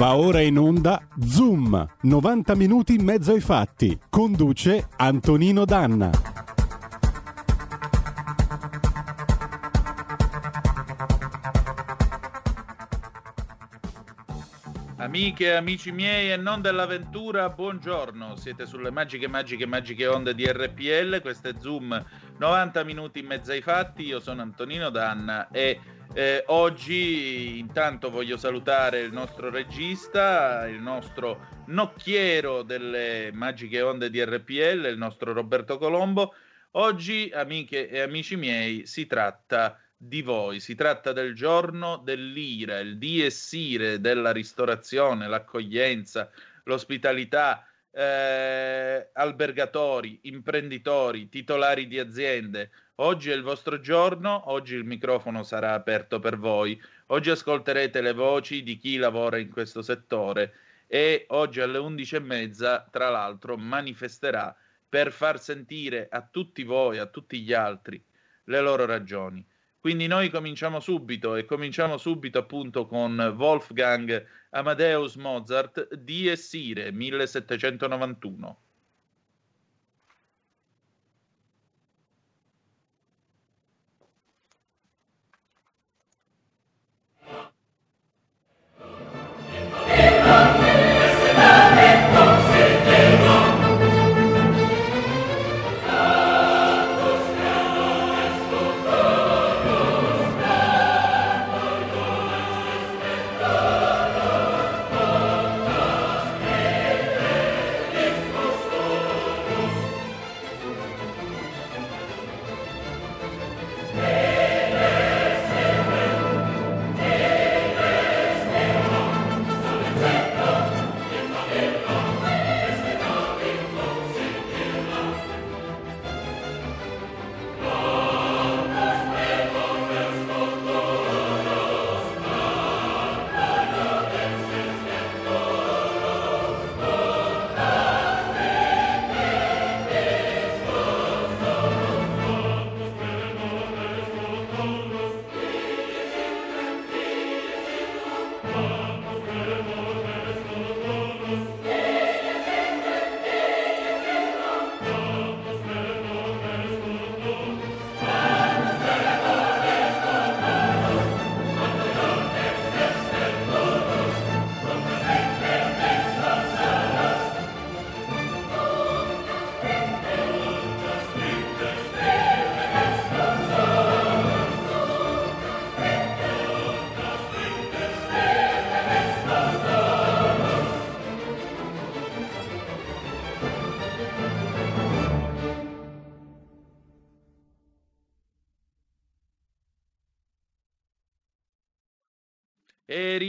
Va ora in onda Zoom, 90 minuti in mezzo ai fatti. Conduce Antonino Danna. Amiche e amici miei e non dell'avventura, buongiorno. Siete sulle magiche, magiche, magiche onde di RPL. Questo è Zoom, 90 minuti in mezzo ai fatti. Io sono Antonino Danna e eh, oggi intanto voglio salutare il nostro regista, il nostro nocchiero delle magiche onde di RPL, il nostro Roberto Colombo. Oggi, amiche e amici miei, si tratta di voi. Si tratta del giorno dell'ira, il dies ire della ristorazione, l'accoglienza, l'ospitalità, eh, albergatori, imprenditori, titolari di aziende. Oggi è il vostro giorno, oggi il microfono sarà aperto per voi. Oggi ascolterete le voci di chi lavora in questo settore e oggi alle 11.30, tra l'altro, manifesterà per far sentire a tutti voi, a tutti gli altri, le loro ragioni. Quindi noi cominciamo subito e cominciamo subito appunto con Wolfgang Amadeus Mozart di Essire 1791.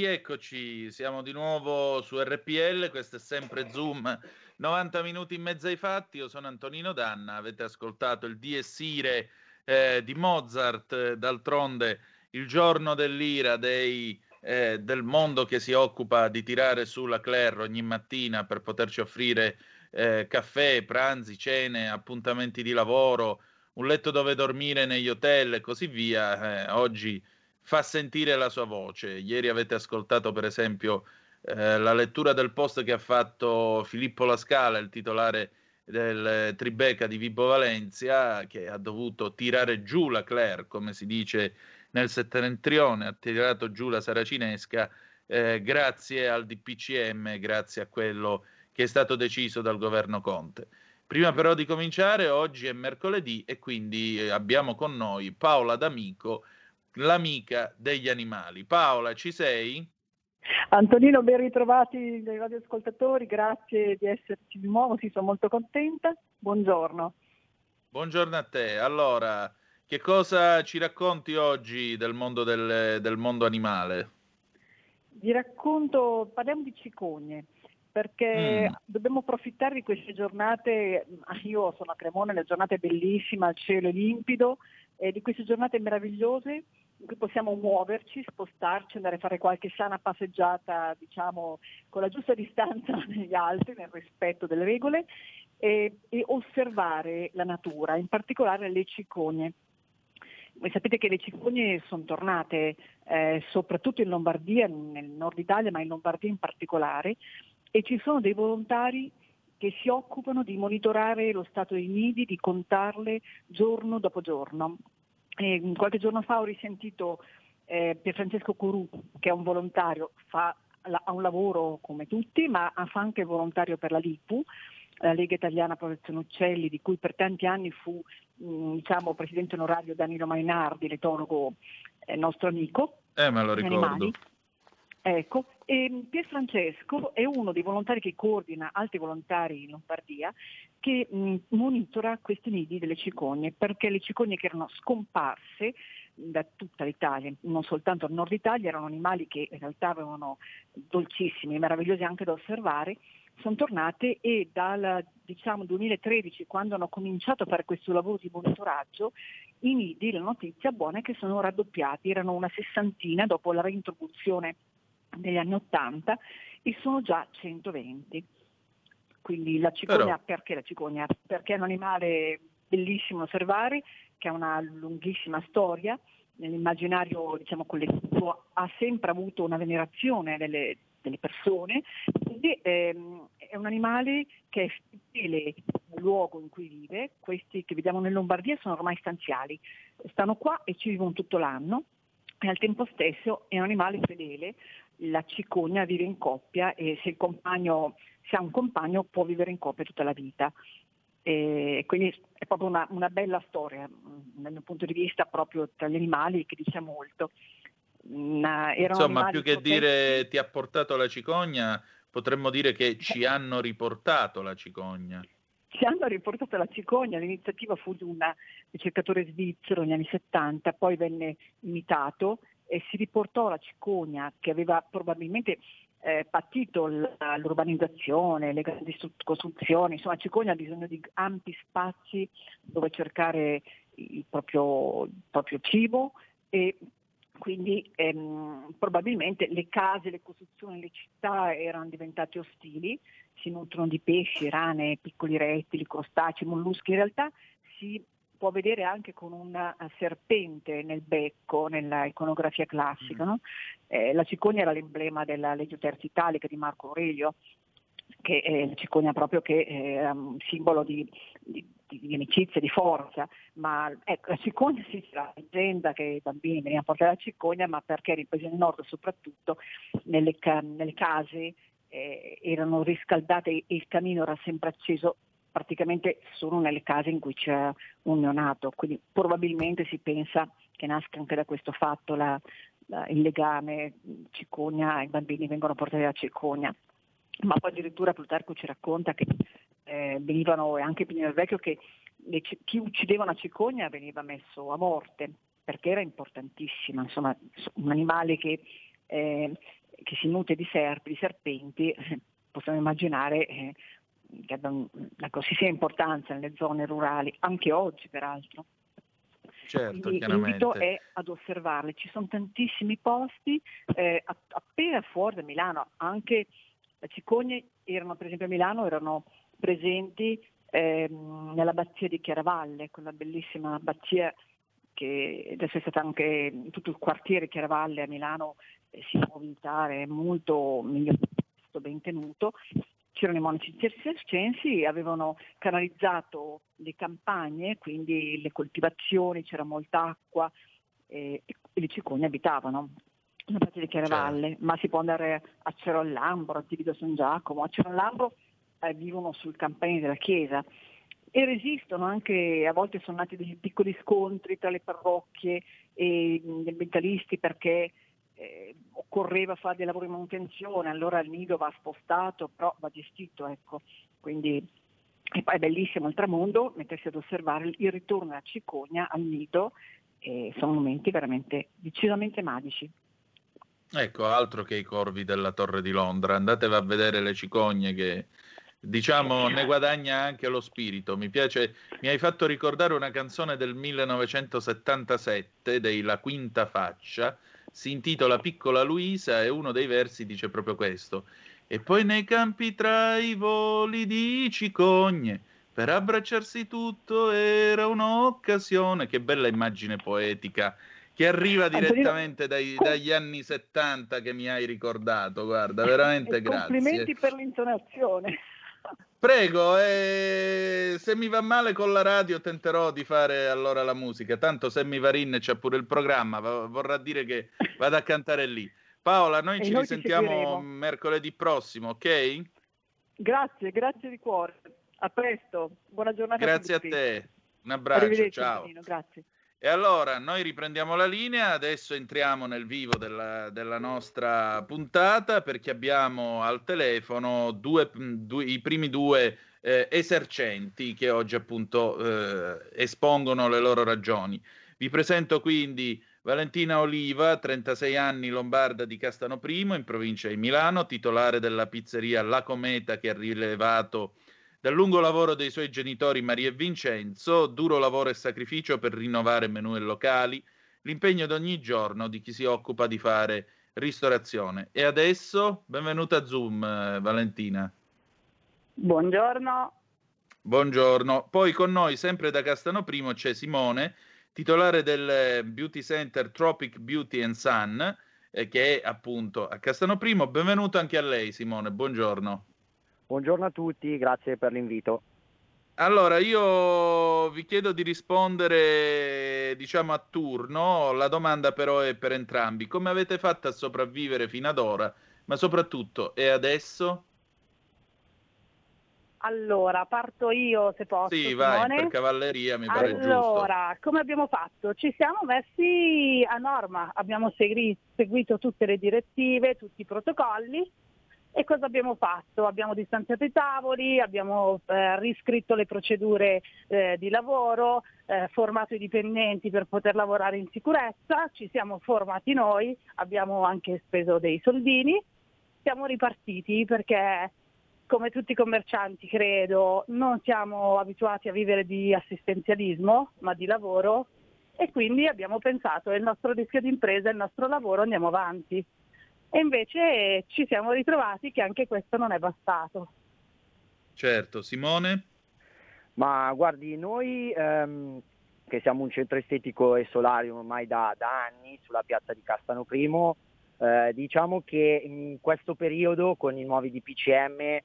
Rieccoci, siamo di nuovo su RPL, questo è sempre Zoom, 90 minuti in mezzo ai fatti, io sono Antonino Danna, avete ascoltato il Dies Irae eh, di Mozart, d'altronde il giorno dell'ira dei, eh, del mondo che si occupa di tirare su la Claire ogni mattina per poterci offrire eh, caffè, pranzi, cene, appuntamenti di lavoro, un letto dove dormire negli hotel e così via, eh, oggi fa sentire la sua voce. Ieri avete ascoltato, per esempio, eh, la lettura del post che ha fatto Filippo Lascala, il titolare del Tribeca di Vibo Valencia, che ha dovuto tirare giù la Claire, come si dice nel settentrione, ha tirato giù la saracinesca eh, grazie al DPCM, grazie a quello che è stato deciso dal governo Conte. Prima però di cominciare, oggi è mercoledì e quindi eh, abbiamo con noi Paola D'Amico, l'amica degli animali. Paola, ci sei? Antonino, ben ritrovati dai radioascoltatori, grazie di esserci di nuovo, sì, sono molto contenta. Buongiorno. Buongiorno a te. Allora, che cosa ci racconti oggi del mondo, del, del mondo animale? Vi racconto, parliamo di cicogne, perché mm. dobbiamo approfittare di queste giornate, io sono a Cremone, la giornata è bellissima, il cielo è limpido, e di queste giornate meravigliose possiamo muoverci, spostarci, andare a fare qualche sana passeggiata, diciamo, con la giusta distanza dagli altri, nel rispetto delle regole, e, e osservare la natura, in particolare le cicogne. Voi sapete che le cicogne sono tornate eh, soprattutto in Lombardia, nel nord Italia, ma in Lombardia in particolare, e ci sono dei volontari che si occupano di monitorare lo stato dei nidi, di contarle giorno dopo giorno. E qualche giorno fa ho risentito eh, Pierfrancesco Curù, che è un volontario, fa, ha un lavoro come tutti, ma fa anche volontario per la LIPU, la Lega Italiana Protezione Uccelli, di cui per tanti anni fu mh, diciamo, presidente onorario Danilo Mainardi, l'etologo eh, nostro amico. Eh, me lo ricordo. Animali. Ecco, e Pier Francesco è uno dei volontari che coordina altri volontari in Lombardia che mh, monitora questi nidi delle cicogne, perché le cicogne che erano scomparse da tutta l'Italia, non soltanto al nord Italia, erano animali che in realtà avevano dolcissimi, meravigliosi anche da osservare, sono tornate e dal diciamo, 2013, quando hanno cominciato a fare questo lavoro di monitoraggio, i nidi, la notizia buona è che sono raddoppiati, erano una sessantina dopo la reintroduzione negli anni 80 e sono già 120. Quindi la cicogna, Però... perché la cicogna? Perché è un animale bellissimo da osservare, che ha una lunghissima storia, nell'immaginario diciamo, collettivo ha sempre avuto una venerazione delle, delle persone, quindi ehm, è un animale che è fedele al luogo in cui vive, questi che vediamo in Lombardia sono ormai stanziali, stanno qua e ci vivono tutto l'anno. E al tempo stesso è un animale fedele, la cicogna vive in coppia e se, il compagno, se ha un compagno può vivere in coppia tutta la vita. E quindi è proprio una, una bella storia dal mio punto di vista proprio tra gli animali che dice molto. Una, Insomma, più che protetti. dire ti ha portato la cicogna, potremmo dire che ci hanno riportato la cicogna. Ci hanno riportato la cicogna, l'iniziativa fu di un ricercatore svizzero negli anni 70, poi venne imitato e si riportò la cicogna che aveva probabilmente eh, patito l'urbanizzazione, le grandi costruzioni, insomma Cicogna ha bisogno di ampi spazi dove cercare il proprio, il proprio cibo e quindi ehm, probabilmente le case, le costruzioni, le città erano diventate ostili, si nutrono di pesci, rane, piccoli rettili, crostacei, molluschi, in realtà si può vedere anche con un serpente nel becco, nella iconografia classica. Mm. No? Eh, la cicogna era l'emblema della Legio Terza Italica di Marco Aurelio, che è la cicogna proprio che è un simbolo di, di, di amicizia, di forza, ma ecco, la cicogna sì, la leggenda che i bambini venivano a portare la cicogna, ma perché nei paesi del nord soprattutto nelle, nelle case eh, erano riscaldate e il camino era sempre acceso praticamente solo nelle case in cui c'è un neonato, quindi probabilmente si pensa che nasca anche da questo fatto la, la, il legame cicogna, i bambini vengono portati da cicogna ma poi addirittura Plutarco ci racconta che eh, venivano, e anche Plinio il Vecchio, che le, chi uccideva una cicogna veniva messo a morte, perché era importantissima, insomma un animale che, eh, che si nutre di serpi, di serpenti, possiamo immaginare eh, che abbia una così importanza nelle zone rurali, anche oggi peraltro. Certo, l'invito è ad osservarle, ci sono tantissimi posti, eh, appena fuori da Milano, anche le cicogne erano per esempio a Milano, erano presenti ehm, nell'abbazia di Chiaravalle, quella bellissima abbazia che adesso è stata anche tutto il quartiere Chiaravalle a Milano eh, si può visitare, è molto migliorato, ben tenuto. C'erano i monaci cistercensi, avevano canalizzato le campagne, quindi le coltivazioni, c'era molta acqua eh, e le cicogne abitavano una parte di Chiaravalle, certo. ma si può andare a Cerolambro, a Tivido San Giacomo. A Cerolambro eh, vivono sul campanile della chiesa e resistono anche, a volte sono nati dei piccoli scontri tra le parrocchie e gli ambientalisti perché eh, occorreva fare dei lavori di manutenzione, allora il nido va spostato, però va gestito, ecco. Quindi e poi è bellissimo il tramonto, mettersi ad osservare il ritorno della cicogna al nido, e sono momenti veramente decisamente magici. Ecco, altro che i corvi della Torre di Londra, andatevi a vedere le cicogne che diciamo ne guadagna anche lo spirito. Mi piace, mi hai fatto ricordare una canzone del 1977 dei La Quinta Faccia, si intitola Piccola Luisa e uno dei versi dice proprio questo. E poi nei campi tra i voli di cicogne per abbracciarsi tutto era un'occasione. Che bella immagine poetica che arriva direttamente dai, dagli anni 70 che mi hai ricordato. Guarda, veramente grazie. Complimenti per l'intonazione. Prego, eh, se mi va male con la radio tenterò di fare allora la musica, tanto se mi va in c'è pure il programma, vorrà dire che vado a cantare lì. Paola, noi e ci noi risentiamo mercoledì prossimo, ok? Grazie, grazie di cuore. A presto, buona giornata. Grazie a, a te, un abbraccio, ciao. grazie. E allora noi riprendiamo la linea, adesso entriamo nel vivo della, della nostra puntata perché abbiamo al telefono due, due, i primi due eh, esercenti che oggi appunto eh, espongono le loro ragioni. Vi presento quindi Valentina Oliva, 36 anni, lombarda di Castano Primo, in provincia di Milano, titolare della pizzeria La Cometa che ha rilevato dal lungo lavoro dei suoi genitori Maria e Vincenzo, duro lavoro e sacrificio per rinnovare menù e locali, l'impegno di ogni giorno di chi si occupa di fare ristorazione. E adesso, benvenuta a Zoom, eh, Valentina. Buongiorno. Buongiorno. Poi con noi, sempre da Castano Primo, c'è Simone, titolare del beauty center Tropic Beauty and Sun, eh, che è appunto a Castano Primo. Benvenuto anche a lei, Simone. Buongiorno. Buongiorno a tutti, grazie per l'invito. Allora, io vi chiedo di rispondere, diciamo, a turno. La domanda però è per entrambi. Come avete fatto a sopravvivere fino ad ora? Ma soprattutto, e adesso? Allora, parto io se posso. Sì, vai, Simone. per cavalleria mi pare allora, giusto. Allora, come abbiamo fatto? Ci siamo messi a norma, abbiamo segui- seguito tutte le direttive, tutti i protocolli e cosa abbiamo fatto? Abbiamo distanziato i tavoli, abbiamo eh, riscritto le procedure eh, di lavoro, eh, formato i dipendenti per poter lavorare in sicurezza, ci siamo formati noi, abbiamo anche speso dei soldini, siamo ripartiti perché come tutti i commercianti credo non siamo abituati a vivere di assistenzialismo ma di lavoro e quindi abbiamo pensato è il nostro rischio di impresa, è il nostro lavoro, andiamo avanti. E invece ci siamo ritrovati che anche questo non è bastato. Certo, Simone? Ma guardi, noi ehm, che siamo un centro estetico e solarium ormai da, da anni sulla piazza di Castano Primo, eh, diciamo che in questo periodo con i nuovi DPCM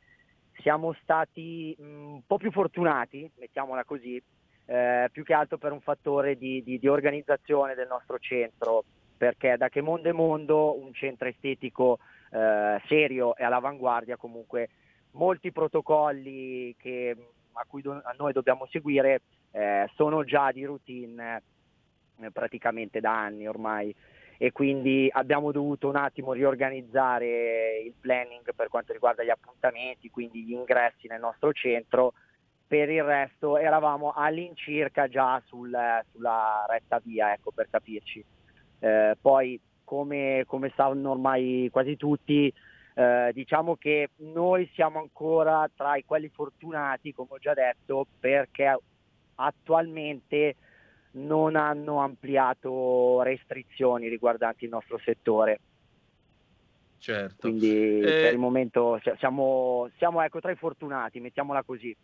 siamo stati mh, un po' più fortunati, mettiamola così, eh, più che altro per un fattore di, di, di organizzazione del nostro centro perché da che mondo è mondo un centro estetico eh, serio e all'avanguardia comunque molti protocolli che, a cui do, a noi dobbiamo seguire eh, sono già di routine eh, praticamente da anni ormai e quindi abbiamo dovuto un attimo riorganizzare il planning per quanto riguarda gli appuntamenti, quindi gli ingressi nel nostro centro. Per il resto eravamo all'incirca già sul, sulla retta via, ecco, per capirci. Eh, poi come, come, sanno ormai quasi tutti, eh, diciamo che noi siamo ancora tra i quelli fortunati, come ho già detto, perché attualmente non hanno ampliato restrizioni riguardanti il nostro settore. Certo. Quindi eh... per il momento siamo, siamo ecco, tra i fortunati, mettiamola così.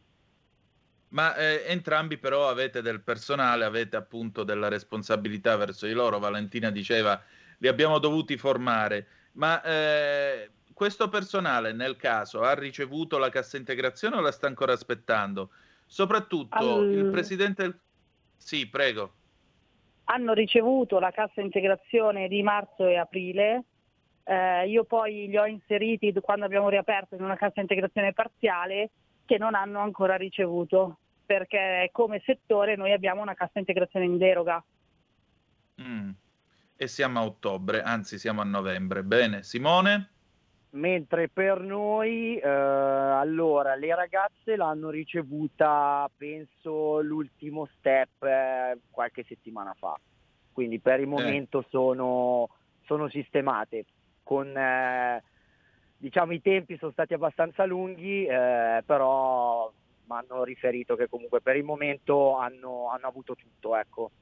Ma eh, entrambi però avete del personale, avete appunto della responsabilità verso di loro. Valentina diceva, li abbiamo dovuti formare. Ma eh, questo personale, nel caso, ha ricevuto la cassa integrazione o la sta ancora aspettando? Soprattutto All... il presidente... Sì, prego. Hanno ricevuto la cassa integrazione di marzo e aprile. Eh, io poi li ho inseriti quando abbiamo riaperto in una cassa integrazione parziale che non hanno ancora ricevuto perché come settore noi abbiamo una cassa integrazione in deroga. Mm. E siamo a ottobre, anzi siamo a novembre. Bene, Simone? Mentre per noi, eh, allora, le ragazze l'hanno ricevuta, penso, l'ultimo step eh, qualche settimana fa. Quindi per il eh. momento eh. sono, sono, sistemate. Con, eh, diciamo, i tempi sono stati abbastanza lunghi, eh, però mi hanno riferito che comunque per il momento hanno, hanno avuto tutto. Ecco.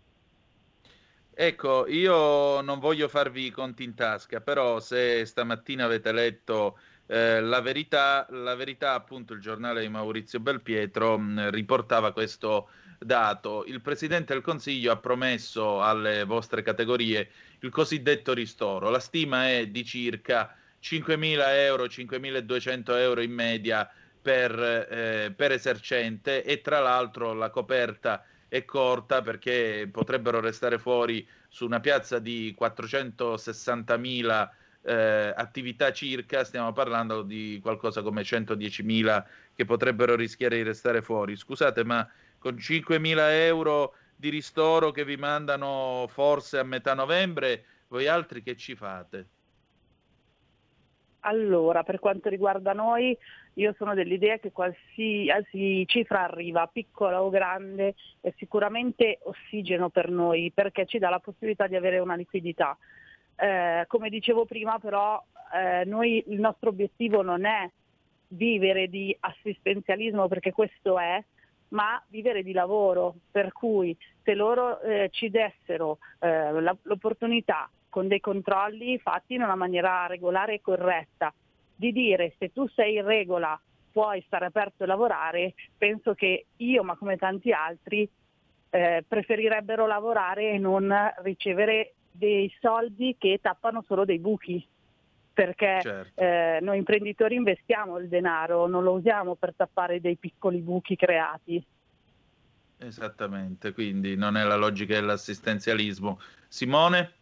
Ecco, io non voglio farvi i conti in tasca, però se stamattina avete letto Eh, la, verità, la verità, appunto, il giornale di Maurizio Belpietro mh, riportava questo dato. Il Presidente del Consiglio ha promesso alle vostre categorie il cosiddetto ristoro. La stima è di circa 5.000 euro, 5.200 euro in media per, eh, per esercente e tra l'altro la coperta è corta perché potrebbero restare fuori su una piazza di 460.000 eh, attività circa, stiamo parlando di qualcosa come 110.000 che potrebbero rischiare di restare fuori. Scusate, ma con 5.000 euro di ristoro che vi mandano forse a metà novembre, voi altri che ci fate? Allora, per quanto riguarda noi, io sono dell'idea che qualsiasi cifra arriva, piccola o grande, è sicuramente ossigeno per noi perché ci dà la possibilità di avere una liquidità. Eh, come dicevo prima però, eh, noi, il nostro obiettivo non è vivere di assistenzialismo perché questo è, ma vivere di lavoro, per cui se loro eh, ci dessero eh, la, l'opportunità con dei controlli fatti in una maniera regolare e corretta, di dire se tu sei in regola puoi stare aperto e lavorare, penso che io, ma come tanti altri, eh, preferirebbero lavorare e non ricevere dei soldi che tappano solo dei buchi perché certo. eh, noi imprenditori investiamo il denaro, non lo usiamo per tappare dei piccoli buchi creati. Esattamente, quindi non è la logica dell'assistenzialismo. Simone?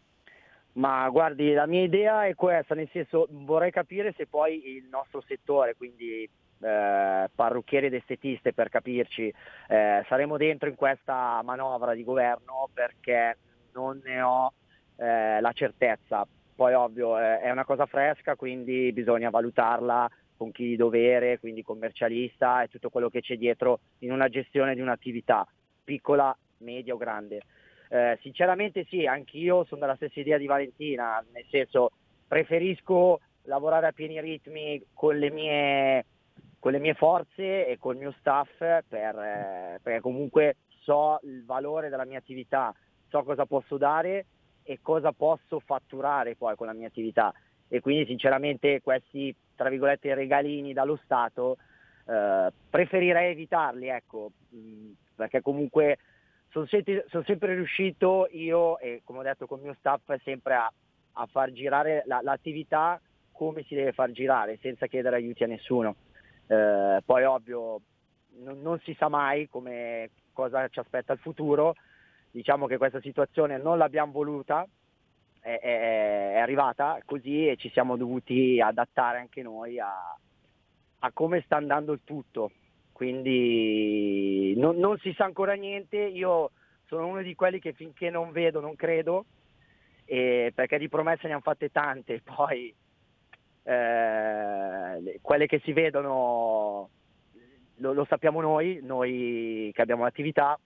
Ma guardi, la mia idea è questa, nel senso vorrei capire se poi il nostro settore, quindi eh, parrucchieri ed estetiste per capirci, eh, saremo dentro in questa manovra di governo perché non ne ho eh, la certezza poi ovvio eh, è una cosa fresca, quindi bisogna valutarla con chi di dovere, quindi commercialista e tutto quello che c'è dietro in una gestione di un'attività, piccola, media o grande. Eh, sinceramente sì, anch'io sono della stessa idea di Valentina, nel senso preferisco lavorare a pieni ritmi con le mie, con le mie forze e col mio staff per, eh, perché comunque so il valore della mia attività, so cosa posso dare e cosa posso fatturare poi con la mia attività. E quindi sinceramente questi, tra virgolette, regalini dallo Stato eh, preferirei evitarli, ecco, mh, perché comunque sono sempre, son sempre, riuscito io e come ho detto con il mio staff sempre a, a far girare la, l'attività come si deve far girare senza chiedere aiuti a nessuno. Eh, poi ovvio non, non, si sa mai come, cosa ci aspetta il futuro, diciamo che questa situazione non l'abbiamo voluta, è, è, è arrivata così e ci siamo dovuti adattare anche noi a, a come sta andando il tutto. Quindi non, non, si sa ancora niente, io sono uno di quelli che finché non vedo non credo, perché di promesse ne hanno fatte tante, poi eh, quelle che si vedono lo, lo sappiamo noi, noi che abbiamo l'attività,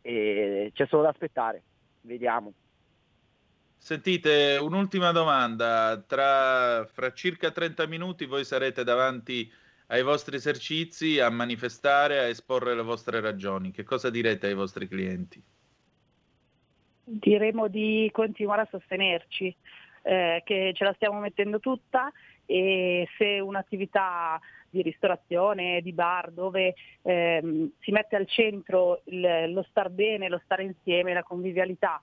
e c'è solo da aspettare, vediamo. Sentite, un'ultima domanda, Tra, fra circa 30 minuti voi sarete davanti ai vostri esercizi a manifestare, a esporre le vostre ragioni. Che cosa direte ai vostri clienti? Diremo di continuare a sostenerci, eh, che ce la stiamo mettendo tutta e se un'attività di ristorazione, di bar, dove ehm, si mette al centro il, lo star bene, lo stare insieme, la convivialità,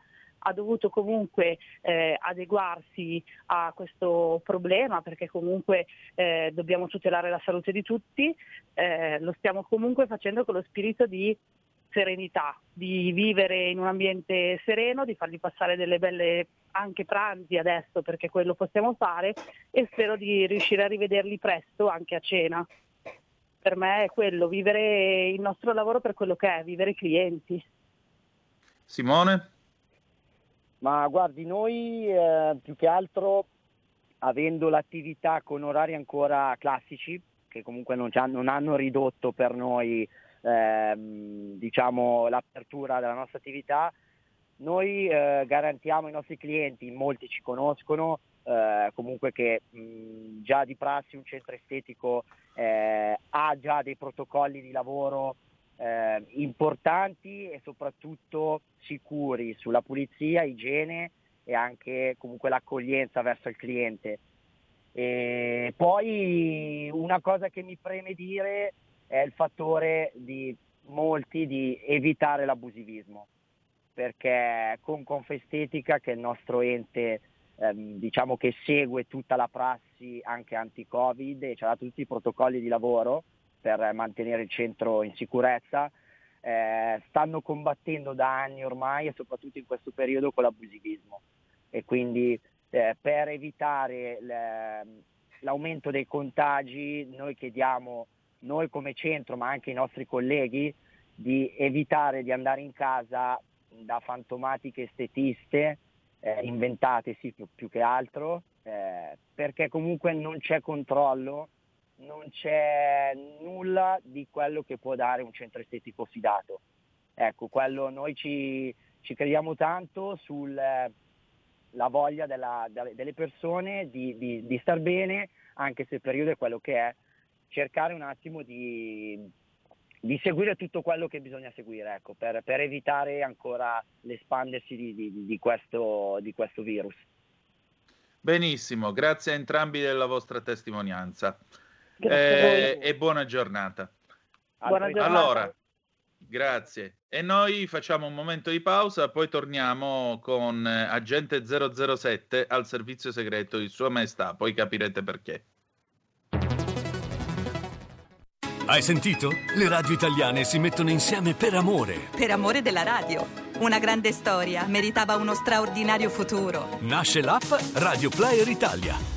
ha dovuto comunque eh, adeguarsi a questo problema perché comunque eh, dobbiamo tutelare la salute di tutti, eh, lo stiamo comunque facendo con lo spirito di serenità, di vivere in un ambiente sereno, di fargli passare delle belle anche pranzi adesso perché quello possiamo fare e spero di riuscire a rivederli presto anche a cena. Per me è quello, vivere il nostro lavoro per quello che è, vivere i clienti. Simone? Ma guardi, noi eh, più che altro avendo l'attività con orari ancora classici, che comunque non, non hanno ridotto per noi ehm, diciamo, l'apertura della nostra attività, noi eh, garantiamo ai nostri clienti, molti ci conoscono, eh, comunque che mh, già di prassi un centro estetico eh, ha già dei protocolli di lavoro eh, importanti e soprattutto sicuri sulla pulizia, igiene e anche comunque l'accoglienza verso il cliente. E poi una cosa che mi preme dire è il fattore di molti di evitare l'abusivismo, perché con Confestetica, che è il nostro ente ehm, diciamo che segue tutta la prassi anche anti-Covid e ci ha dato tutti i protocolli di lavoro per mantenere il centro in sicurezza, eh, stanno combattendo da anni ormai e soprattutto in questo periodo con l'abusivismo. E quindi eh, per evitare l'aumento dei contagi noi chiediamo, noi come centro ma anche i nostri colleghi, di evitare di andare in casa da fantomatiche estetiste eh, inventate sì più, più che altro, eh, perché comunque non c'è controllo, non c'è nulla di quello che può dare un centro estetico fidato. Ecco, quello noi ci, ci crediamo tanto sulla voglia della, delle persone di, di, di star bene, anche se il periodo è quello che è, cercare un attimo di, di seguire tutto quello che bisogna seguire ecco, per, per, evitare ancora l'espandersi di, questo, di questo virus. Benissimo, grazie a entrambi della vostra testimonianza eh, e buona giornata. Buona giornata. Allora, grazie. E noi facciamo un momento di pausa, poi torniamo con eh, Agente 007 al servizio segreto di Sua Maestà, poi capirete perché. Hai sentito? Le radio italiane si mettono insieme per amore. Per amore della radio. Una grande storia meritava uno straordinario futuro. Nasce l'app Radio Player Italia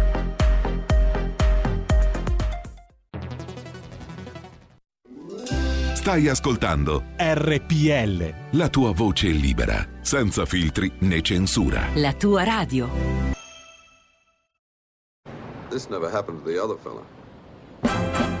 Stai ascoltando RPL. La tua voce libera, senza filtri né censura. La tua radio. This never happened to the other fella.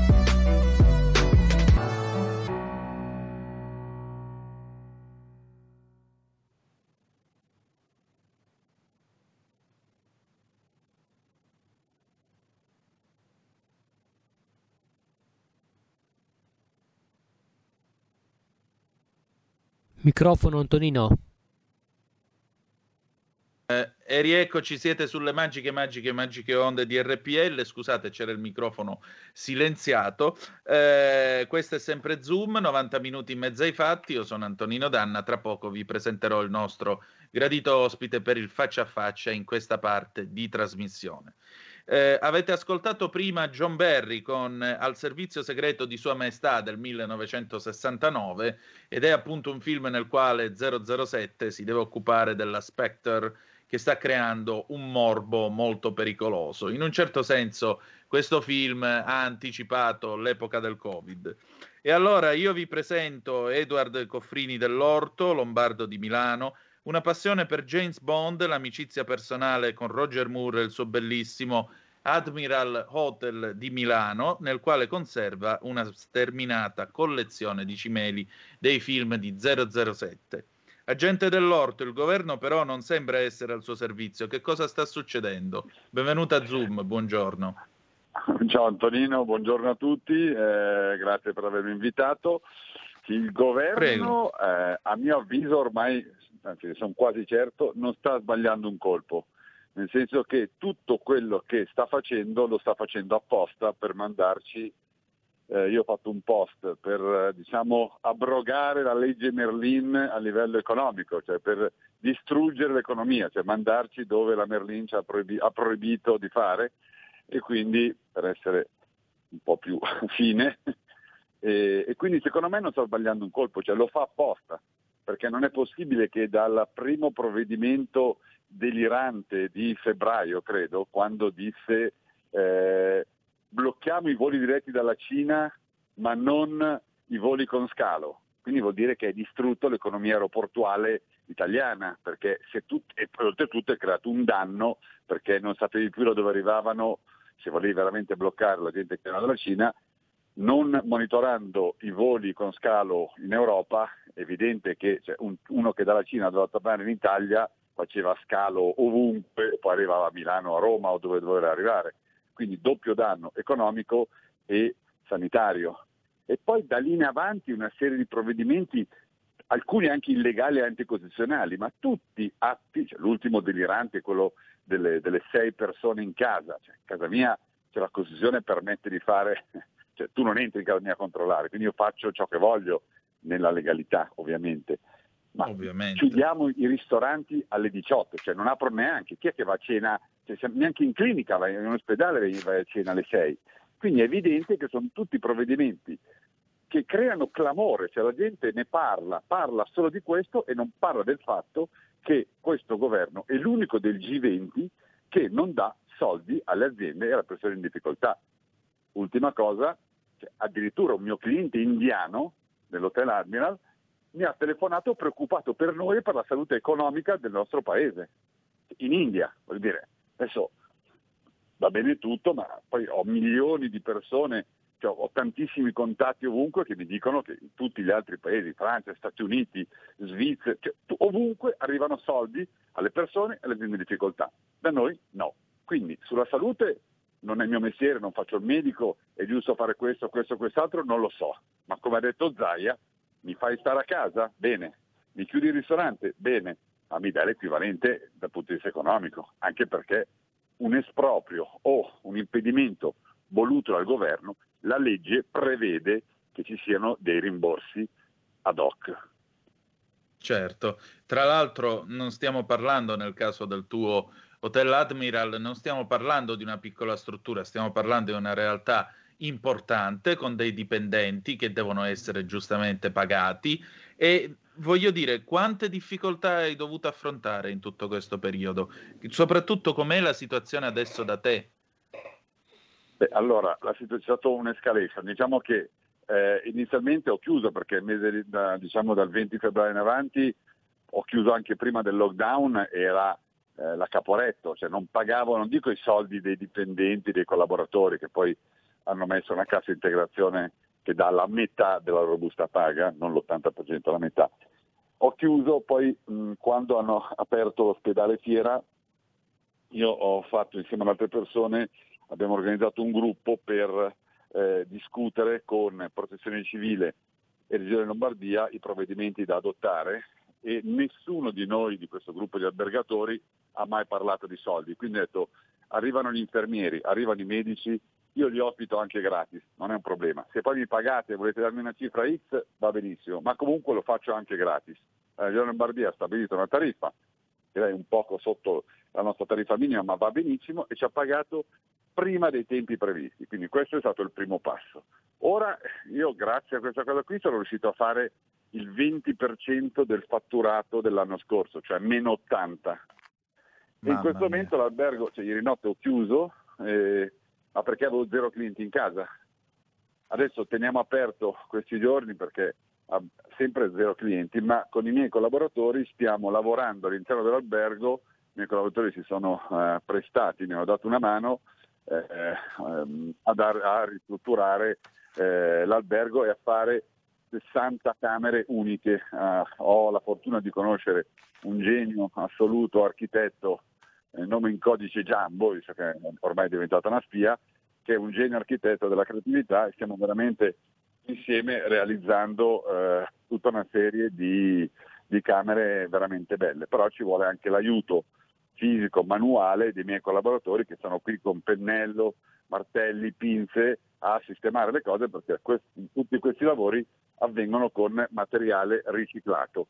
Microfono Antonino. Eh, e rieccoci, siete sulle magiche, magiche, magiche onde di RPL. Scusate, c'era il microfono silenziato. Eh, questo è sempre Zoom, 90 minuti in mezzo ai fatti. Io sono Antonino Danna. Tra poco vi presenterò il nostro gradito ospite per il faccia a faccia in questa parte di trasmissione. Eh, avete ascoltato prima John Barry con eh, Al servizio segreto di Sua Maestà del 1969 ed è appunto un film nel quale 007 si deve occupare della Spectre che sta creando un morbo molto pericoloso. In un certo senso questo film ha anticipato l'epoca del Covid. E allora io vi presento Edward Coffrini dell'Orto, lombardo di Milano, una passione per James Bond, l'amicizia personale con Roger Moore e il suo bellissimo Admiral Hotel di Milano, nel quale conserva una sterminata collezione di cimeli dei film di 007. Agente dell'orto, il governo però non sembra essere al suo servizio. Che cosa sta succedendo? Benvenuta a Zoom, buongiorno. Ciao Antonino, buongiorno a tutti, eh, grazie per avermi invitato. Il governo, eh, a mio avviso ormai, anzi sono quasi certo, non sta sbagliando un colpo. Nel senso che tutto quello che sta facendo lo sta facendo apposta per mandarci, eh, io ho fatto un post per diciamo, abrogare la legge Merlin a livello economico, cioè per distruggere l'economia, cioè mandarci dove la Merlin ci ha, proibi- ha proibito di fare e quindi per essere un po' più fine. E, e quindi secondo me non sta sbagliando un colpo, cioè lo fa apposta perché non è possibile che dal primo provvedimento delirante di febbraio, credo, quando disse eh, blocchiamo i voli diretti dalla Cina ma non i voli con scalo. Quindi vuol dire che è distrutto l'economia aeroportuale italiana, perché se tu, e oltretutto è creato un danno perché non sapevi più da dove arrivavano, se volevi veramente bloccare la gente che era dalla Cina, non monitorando i voli con scalo in Europa, è evidente che cioè, un, uno che dalla Cina doveva tornare in Italia faceva scalo ovunque, poi arrivava a Milano, a Roma o dove doveva arrivare. Quindi doppio danno economico e sanitario. E poi da lì in avanti una serie di provvedimenti, alcuni anche illegali e anticostituzionali, ma tutti atti, cioè l'ultimo delirante è quello delle, delle, sei persone in casa. Cioè, in casa mia cioè, la Costituzione permette di fare, cioè, tu non entri in casa mia a controllare, quindi io faccio ciò che voglio nella legalità ovviamente. Ma Ovviamente. chiudiamo i ristoranti alle 18, cioè non aprono neanche. Chi è che va a cena? Cioè, neanche in clinica, vai in ospedale vai a cena alle 6. Quindi è evidente che sono tutti provvedimenti che creano clamore, cioè la gente ne parla, parla solo di questo e non parla del fatto che questo governo è l'unico del G20 che non dà soldi alle aziende e alle persone in difficoltà. Ultima cosa, addirittura un mio cliente indiano dell'Hotel Admiral mi ha telefonato preoccupato per noi e per la salute economica del nostro paese, in India, vuol dire, adesso va bene tutto, ma poi ho milioni di persone, cioè ho tantissimi contatti ovunque che mi dicono che in tutti gli altri paesi, Francia, Stati Uniti, Svizzera, cioè, ovunque arrivano soldi alle persone e alle aziende in difficoltà. Da noi no. Quindi sulla salute non è il mio mestiere, non faccio il medico, è giusto fare questo, questo, quest'altro, non lo so. Ma come ha detto Zaia, mi fai stare a casa? Bene. Mi chiudi il ristorante? Bene. Ma mi dai l'equivalente dal punto di vista economico, anche perché un esproprio o un impedimento voluto dal governo, la legge prevede che ci siano dei rimborsi ad hoc. Certo, tra l'altro non stiamo parlando nel caso del tuo Hotel Admiral, non stiamo parlando di una piccola struttura, stiamo parlando di una realtà importante con dei dipendenti che devono essere giustamente pagati e voglio dire quante difficoltà hai dovuto affrontare in tutto questo periodo, soprattutto com'è la situazione adesso da te? Beh, allora, la situazione è stata un'escalation. Diciamo che eh, inizialmente ho chiuso perché mese da, diciamo, dal 20 febbraio in avanti ho chiuso anche prima del lockdown, era eh, la Caporetto, cioè non pagavo, non dico i soldi dei dipendenti, dei collaboratori che poi hanno messo una cassa integrazione che dà la metà della robusta paga, non l'80%, la metà. Ho chiuso, poi mh, quando hanno aperto l'ospedale Fiera, io ho fatto insieme ad altre persone, abbiamo organizzato un gruppo per eh, discutere con Protezione Civile e Regione Lombardia i provvedimenti da adottare e nessuno di noi di questo gruppo di albergatori ha mai parlato di soldi. Quindi ho detto arrivano gli infermieri, arrivano i medici, io li ospito anche gratis, non è un problema. Se poi mi pagate e volete darmi una cifra X va benissimo, ma comunque lo faccio anche gratis. La Regione Lombardia ha stabilito una tariffa, direi un poco sotto la nostra tariffa minima, ma va benissimo e ci ha pagato prima dei tempi previsti. Quindi questo è stato il primo passo. Ora io grazie a questa cosa qui sono riuscito a fare il 20% del fatturato dell'anno scorso, cioè meno 80. E in questo mia. momento l'albergo, cioè ieri notte ho chiuso, eh, ma perché avevo zero clienti in casa. Adesso teniamo aperto questi giorni perché ha sempre zero clienti, ma con i miei collaboratori stiamo lavorando all'interno dell'albergo, i miei collaboratori si sono eh, prestati, mi hanno dato una mano eh, ehm, a, dar, a, ristrutturare eh, l'albergo e a fare 60 camere uniche. Uh, ho la fortuna di conoscere un genio assoluto, architetto, il nome in codice Giambo, visto che ormai è diventata una spia, che è un genio architetto della creatività e stiamo veramente insieme realizzando uh, tutta una serie di, di camere veramente belle. Però ci vuole anche l'aiuto fisico, manuale dei miei collaboratori che sono qui con pennello, martelli, pinze a sistemare le cose perché questi, tutti questi lavori avvengono con materiale riciclato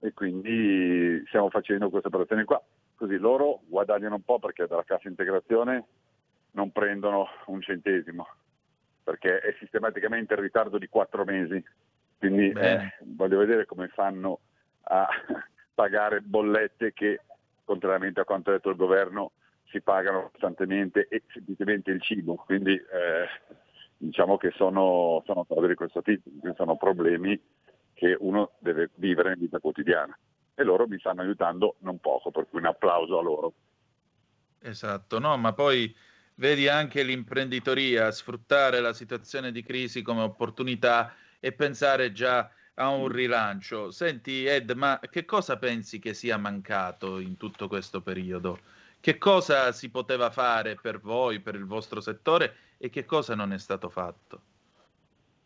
e quindi stiamo facendo questa operazione qua. Così loro guadagnano un po' perché dalla cassa integrazione non prendono un centesimo, perché è sistematicamente in ritardo di quattro mesi. Quindi eh, voglio vedere come fanno a pagare bollette che, contrariamente a quanto ha detto il governo, si pagano costantemente e semplicemente il cibo. Quindi eh, diciamo che sono, sono cose di questo tipo, sono problemi che uno deve vivere in vita quotidiana e loro mi stanno aiutando non poco, per cui un applauso a loro. Esatto, no, ma poi vedi anche l'imprenditoria sfruttare la situazione di crisi come opportunità e pensare già a un rilancio. Senti Ed, ma che cosa pensi che sia mancato in tutto questo periodo? Che cosa si poteva fare per voi, per il vostro settore e che cosa non è stato fatto?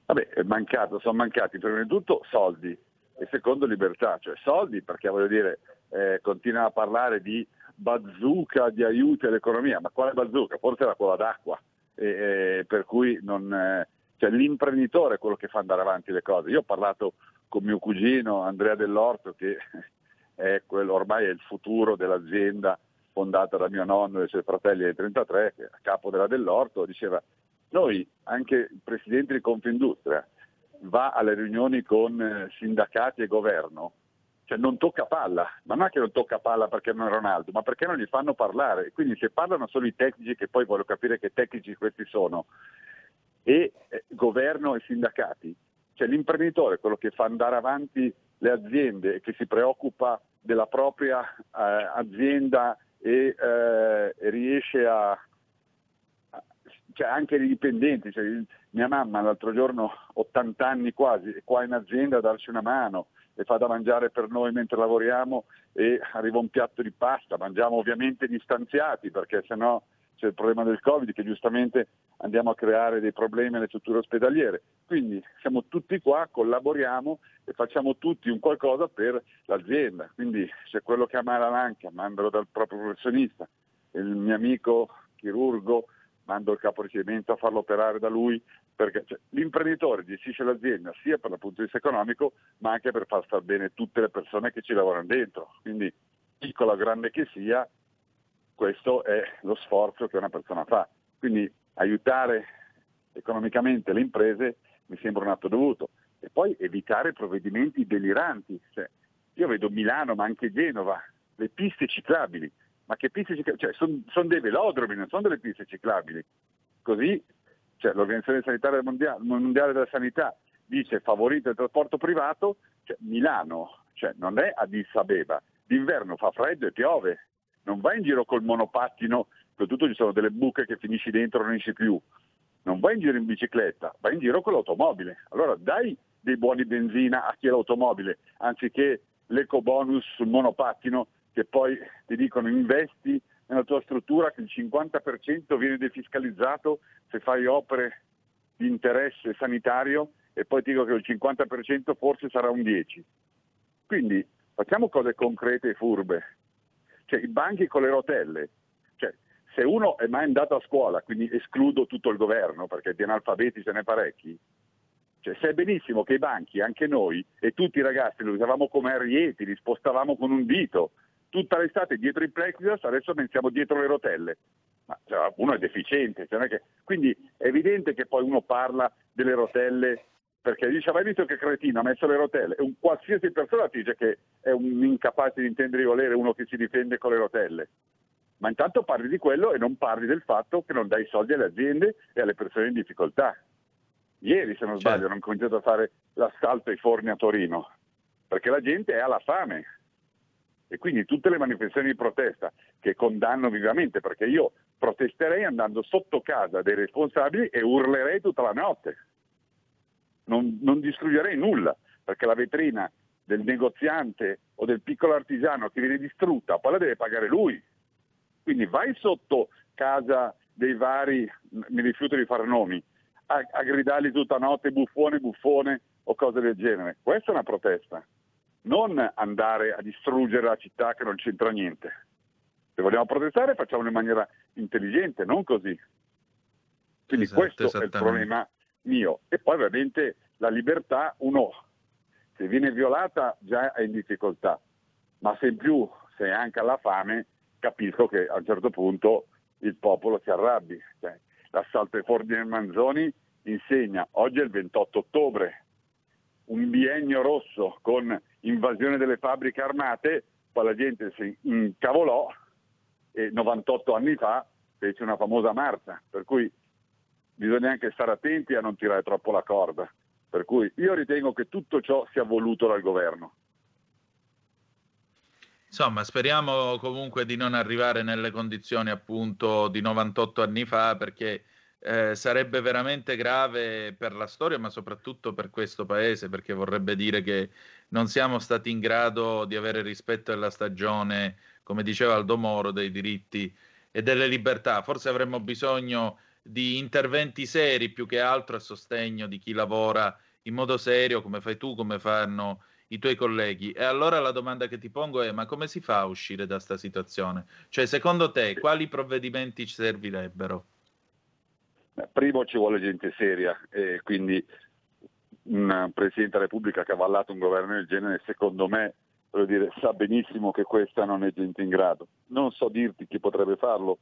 Vabbè, è mancato, sono mancati prima di tutto soldi e secondo libertà, cioè soldi perché voglio dire, eh, continua a parlare di bazooka di aiuti all'economia, ma quale bazooka? Forse era quella d'acqua, e, e, per cui non, eh, cioè, l'imprenditore è quello che fa andare avanti le cose. Io ho parlato con mio cugino Andrea Dell'Orto che è quello, ormai è il futuro dell'azienda fondata da mio nonno e i suoi fratelli nel 1933, a capo della Dell'Orto, diceva noi, anche il Presidente di Confindustria, va alle riunioni con eh, sindacati e governo, cioè non tocca palla, ma non è che non tocca palla perché non è Ronaldo, ma perché non gli fanno parlare. Quindi se parlano solo i tecnici, che poi voglio capire che tecnici questi sono, e eh, governo e sindacati, cioè l'imprenditore, quello che fa andare avanti le aziende e che si preoccupa della propria eh, azienda e eh, riesce a, cioè anche i dipendenti, cioè, mia mamma l'altro giorno 80 anni quasi è qua in azienda a darci una mano e fa da mangiare per noi mentre lavoriamo e arriva un piatto di pasta, mangiamo ovviamente distanziati perché sennò c'è il problema del Covid che giustamente andiamo a creare dei problemi alle strutture ospedaliere. Quindi siamo tutti qua, collaboriamo e facciamo tutti un qualcosa per l'azienda. Quindi se quello che ha male all'anca, mandalo dal proprio professionista, il mio amico chirurgo, mando il capo ricevimento a farlo operare da lui, perché cioè, l'imprenditore gestisce l'azienda sia per il punto di vista economico, ma anche per far star bene tutte le persone che ci lavorano dentro. Quindi piccola o grande che sia, questo è lo sforzo che una persona fa. Quindi aiutare economicamente le imprese mi sembra un atto dovuto. E poi evitare provvedimenti deliranti. Cioè, io vedo Milano, ma anche Genova, le piste ciclabili. Ma che piste ciclabili? Cioè, sono son dei velodromi, non sono delle piste ciclabili. così cioè, l'Organizzazione Sanitaria Mondiale, Mondiale, della Sanità dice favorite il trasporto privato, cioè, Milano cioè, non è Addis Abeba, d'inverno fa freddo e piove, non vai in giro col monopattino, soprattutto ci sono delle buche che finisci dentro e non esci più, non vai in giro in bicicletta, vai in giro con l'automobile. Allora dai dei buoni benzina a chi ha l'automobile, anziché l'eco bonus sul monopattino che poi ti dicono investi nella tua struttura che il 50% viene defiscalizzato se fai opere di interesse sanitario e poi ti dico che il 50% forse sarà un 10%. Quindi facciamo cose concrete e furbe. Cioè, i banchi con le rotelle. Cioè, se uno è mai andato a scuola, quindi escludo tutto il governo perché di analfabeti ce n'è parecchi, cioè, sai benissimo che i banchi, anche noi e tutti i ragazzi li usavamo come arieti, li spostavamo con un dito, tutta l'estate dietro il plexiglass, adesso pensiamo dietro le rotelle. Ma cioè, uno è deficiente, cioè che... quindi è evidente che poi uno parla delle rotelle perché dice mai visto che cretino ha messo le rotelle? Un qualsiasi persona ti dice che è un incapace di intendere di volere uno che si difende con le rotelle. Ma intanto parli di quello e non parli del fatto che non dai soldi alle aziende e alle persone in difficoltà. Ieri, se non sbaglio, certo. hanno cominciato a fare l'assalto ai forni a Torino, perché la gente è alla fame. E quindi tutte le manifestazioni di protesta che condanno vivamente, perché io protesterei andando sotto casa dei responsabili e urlerei tutta la notte. Non, non distruggerei nulla, perché la vetrina del negoziante o del piccolo artigiano che viene distrutta, poi la deve pagare lui. Quindi vai sotto casa dei vari, mi rifiuto di fare nomi, a, a gridargli tutta notte buffone, buffone o cose del genere. Questa è una protesta non andare a distruggere la città che non c'entra niente. Se vogliamo protestare facciamolo in maniera intelligente, non così. Quindi esatto, questo è il problema mio. E poi ovviamente la libertà, uno, se viene violata già è in difficoltà, ma se in più sei anche alla fame, capisco che a un certo punto il popolo si arrabbi. Cioè, l'assalto ai forni del Manzoni insegna, oggi è il 28 ottobre, un biennio rosso con invasione delle fabbriche armate, poi la gente si incavolò e 98 anni fa fece una famosa marcia, per cui bisogna anche stare attenti a non tirare troppo la corda. Per cui io ritengo che tutto ciò sia voluto dal governo. Insomma, speriamo comunque di non arrivare nelle condizioni appunto di 98 anni fa, perché eh, sarebbe veramente grave per la storia, ma soprattutto per questo paese, perché vorrebbe dire che non siamo stati in grado di avere rispetto della stagione, come diceva Aldo Moro, dei diritti e delle libertà. Forse avremmo bisogno di interventi seri più che altro a sostegno di chi lavora in modo serio, come fai tu, come fanno i tuoi colleghi. E allora la domanda che ti pongo è: ma come si fa a uscire da questa situazione? Cioè, secondo te, quali provvedimenti ci servirebbero? Primo ci vuole gente seria e quindi un Presidente della Repubblica che ha avallato un governo del genere, secondo me, dire, sa benissimo che questa non è gente in grado. Non so dirti chi potrebbe farlo,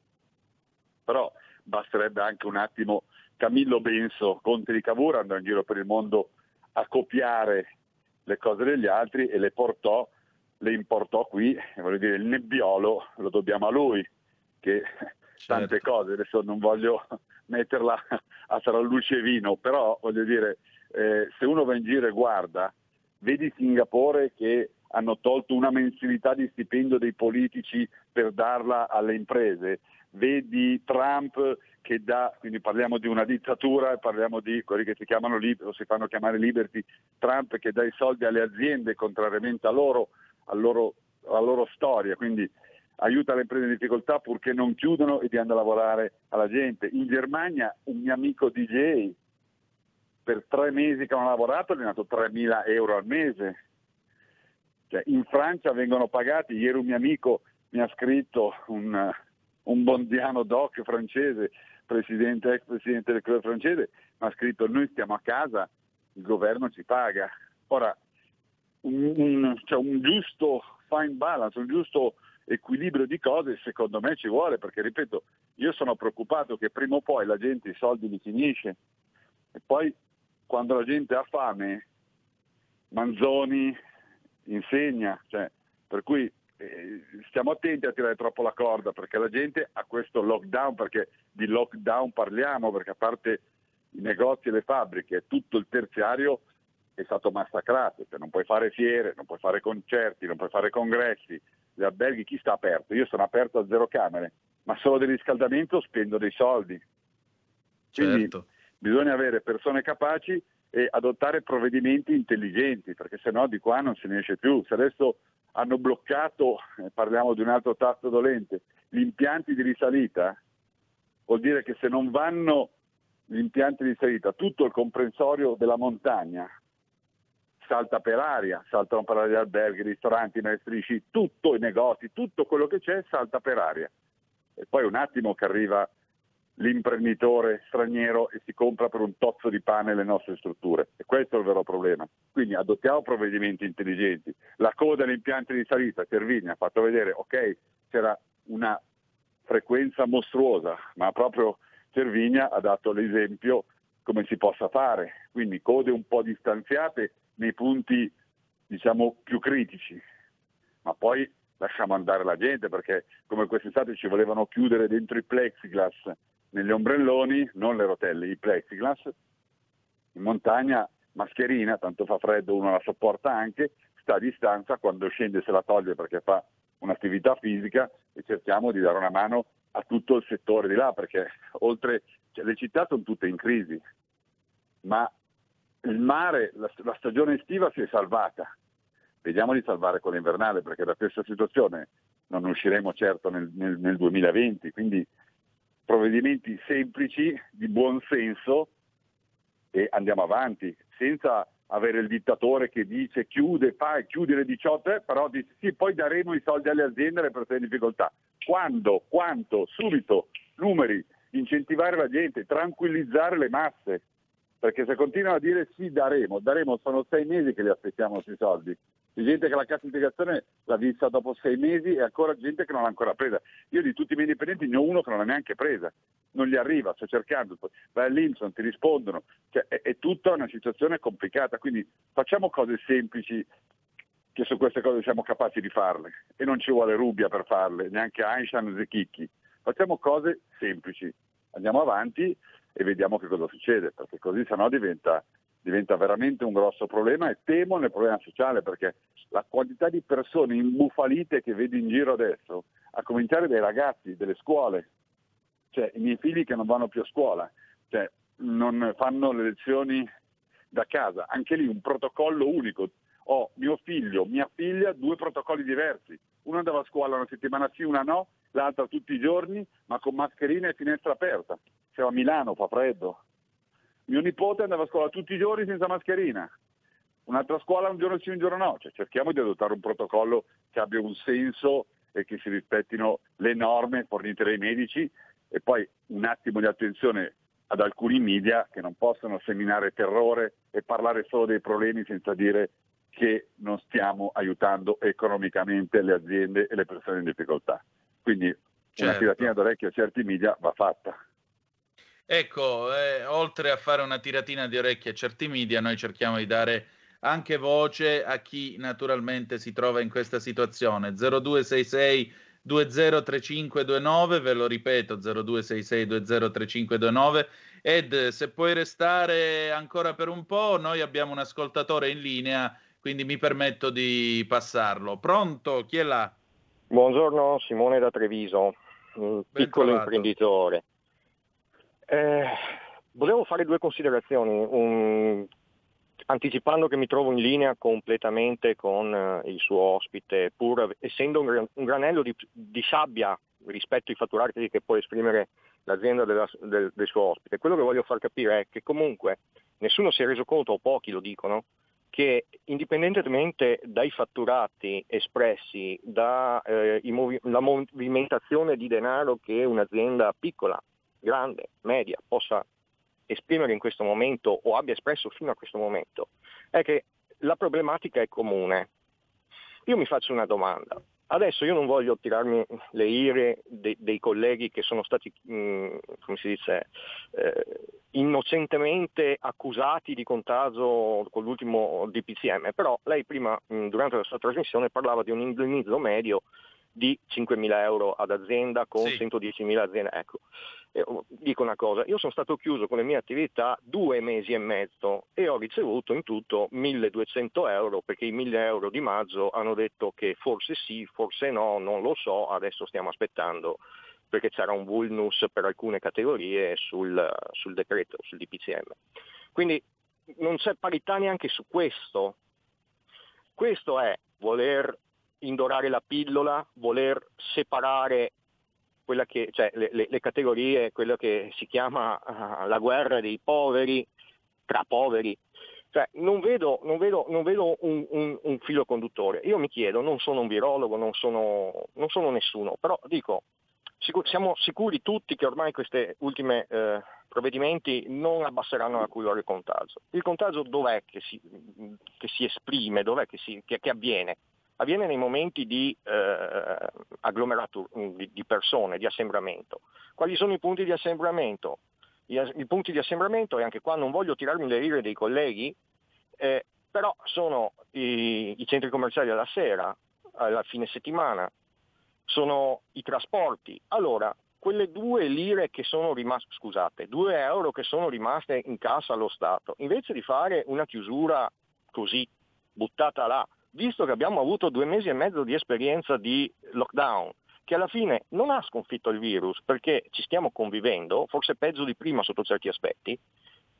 però basterebbe anche un attimo Camillo Benso, Conte di Cavour, andò in giro per il mondo a copiare le cose degli altri e le portò, le importò qui, voglio dire, il nebbiolo lo dobbiamo a lui, che certo. tante cose, adesso non voglio metterla a tra luce e vino, però voglio dire, eh, se uno va in giro e guarda, vedi Singapore che hanno tolto una mensilità di stipendio dei politici per darla alle imprese, vedi Trump che dà, quindi parliamo di una dittatura, parliamo di quelli che si chiamano o si fanno chiamare liberty, Trump che dà i soldi alle aziende contrariamente a loro, a loro, alla loro storia, quindi aiuta le imprese in difficoltà purché non chiudono e dia a lavorare alla gente. In Germania un mio amico DJ per tre mesi che hanno lavorato gli è dato 3.000 euro al mese. Cioè, in Francia vengono pagati, ieri un mio amico mi ha scritto, un, un bondiano doc francese, presidente, ex presidente del club francese, mi ha scritto noi stiamo a casa, il governo ci paga. Ora, un, un, cioè un giusto fine balance, un giusto equilibrio di cose secondo me ci vuole, perché ripeto, io sono preoccupato che prima o poi la gente i soldi li finisce e poi quando la gente ha fame, Manzoni insegna, cioè, per cui stiamo attenti a tirare troppo la corda perché la gente ha questo lockdown, perché di lockdown parliamo, perché a parte i negozi e le fabbriche, tutto il terziario è stato massacrato, cioè non puoi fare fiere, non puoi fare concerti, non puoi fare congressi, gli alberghi chi sta aperto? Io sono aperto a zero camere, ma solo del riscaldamento spendo dei soldi. Quindi certo. bisogna avere persone capaci e adottare provvedimenti intelligenti, perché se no di qua non se ne esce più. Se adesso hanno bloccato, eh, parliamo di un altro tasto dolente, gli impianti di risalita, vuol dire che se non vanno gli impianti di risalita, tutto il comprensorio della montagna salta per aria, saltano per aria gli alberghi, i ristoranti, i maestri sci, tutto i negozi, tutto quello che c'è salta per aria. E poi un attimo che arriva l'imprenditore straniero e si compra per un tozzo di pane le nostre strutture. E questo è il vero problema. Quindi adottiamo provvedimenti intelligenti. La coda degli impianti di salita, Cervini ha fatto vedere, ok, c'era una frequenza mostruosa, ma proprio Cervigna ha dato l'esempio come si possa fare, quindi code un po' distanziate nei punti diciamo più critici, ma poi lasciamo andare la gente perché come quest'estate ci volevano chiudere dentro i plexiglass negli ombrelloni, non le rotelle, i plexiglass, in montagna mascherina, tanto fa freddo, uno la sopporta anche, sta a distanza, quando scende se la toglie perché fa un'attività fisica e cerchiamo di dare una mano a tutto il settore di là, perché oltre, cioè, le città sono tutte in crisi, ma il mare, la, la stagione estiva si è salvata, vediamo di salvare quella invernale, perché da questa situazione non usciremo certo nel, nel, nel 2020, quindi provvedimenti semplici, di buon senso e andiamo avanti, senza avere il dittatore che dice chiude, fai, chiudi le 18, eh, però dice sì, poi daremo i soldi alle aziende e alle persone in difficoltà. Quando, quanto, subito, numeri, incentivare la gente, tranquillizzare le masse, perché se continuano a dire sì daremo, daremo, sono sei mesi che li aspettiamo questi soldi, c'è gente che la cassa integrazione l'ha vista dopo sei mesi e ancora gente che non l'ha ancora presa. Io di tutti i miei dipendenti ne ho uno che non l'ha neanche presa, non gli arriva, sto cercando, vai all'Inson, ti rispondono, cioè, è, è tutta una situazione complicata, quindi facciamo cose semplici che su queste cose siamo capaci di farle. E non ci vuole Rubbia per farle, neanche Einstein o Zechicchi. Facciamo cose semplici, andiamo avanti e vediamo che cosa succede, perché così sennò diventa diventa veramente un grosso problema e temo nel problema sociale perché la quantità di persone imbufalite che vedo in giro adesso, a cominciare dai ragazzi delle scuole, cioè i miei figli che non vanno più a scuola, cioè non fanno le lezioni da casa, anche lì un protocollo unico. Ho mio figlio, mia figlia, due protocolli diversi. Uno andava a scuola una settimana sì, una no, l'altra tutti i giorni, ma con mascherina e finestra aperta. Siamo a Milano, fa freddo, mio nipote andava a scuola tutti i giorni senza mascherina, un'altra scuola un giorno sì, un giorno no. Cioè, cerchiamo di adottare un protocollo che abbia un senso e che si rispettino le norme fornite dai medici e poi un attimo di attenzione ad alcuni media che non possono seminare terrore e parlare solo dei problemi senza dire che non stiamo aiutando economicamente le aziende e le persone in difficoltà. Quindi certo. una tiratina d'orecchio a certi media va fatta. Ecco, eh, oltre a fare una tiratina di orecchie a certi media, noi cerchiamo di dare anche voce a chi naturalmente si trova in questa situazione. 0266 203529, ve lo ripeto, 0266 203529. Ed, se puoi restare ancora per un po', noi abbiamo un ascoltatore in linea, quindi mi permetto di passarlo. Pronto? Chi è là? Buongiorno, Simone da Treviso, un piccolo imprenditore. Eh, volevo fare due considerazioni, un, anticipando che mi trovo in linea completamente con uh, il suo ospite, pur essendo un, un granello di, di, sabbia rispetto ai fatturati che può esprimere l'azienda della, del, del, suo ospite. Quello che voglio far capire è che comunque nessuno si è reso conto, o pochi lo dicono, che indipendentemente dai fatturati espressi, dalla eh, movi- movimentazione di denaro che un'azienda piccola grande, media, possa esprimere in questo momento o abbia espresso fino a questo momento, è che la problematica è comune. Io mi faccio una domanda. Adesso io non voglio tirarmi le ire dei, dei colleghi che sono stati, mh, come si dice, eh, innocentemente accusati di contagio con l'ultimo DPCM, però lei prima, mh, durante la sua trasmissione, parlava di un indennizzo medio di 5.000 euro ad azienda con sì. 110.000 aziende. Ecco, eh, dico una cosa, io sono stato chiuso con le mie attività due mesi e mezzo e ho ricevuto in tutto 1.200 euro perché i 1.000 euro di maggio hanno detto che forse sì, forse no, non lo so, adesso stiamo aspettando perché c'era un vulnus per alcune categorie sul, sul decreto, sul DPCM. Quindi non c'è parità neanche su questo. Questo è voler indorare la pillola, voler separare che, cioè, le, le, le, categorie, quello che si chiama uh, la guerra dei poveri tra poveri. Cioè, non vedo, non vedo, non vedo un, un, un, filo conduttore. Io mi chiedo, non sono un virologo, non sono, non sono nessuno, però dico, sicur- siamo sicuri tutti che ormai questi ultimi eh, provvedimenti non abbasseranno la curva del contagio. Il contagio dov'è che si, che si esprime, dov'è che, si, che, che avviene? Avviene nei momenti di eh, agglomerato di, di, persone, di assembramento. Quali sono i punti di assembramento? I, I, punti di assembramento, e anche qua non voglio tirarmi le rire dei colleghi, eh, però sono i, i, centri commerciali alla sera, alla fine settimana, sono i trasporti. Allora, quelle due lire che sono rimaste, scusate, due euro che sono rimaste in cassa allo Stato, invece di fare una chiusura così buttata là, visto che abbiamo avuto due mesi e mezzo di esperienza di lockdown, che alla fine non ha sconfitto il virus perché ci stiamo convivendo, forse peggio di prima sotto certi aspetti,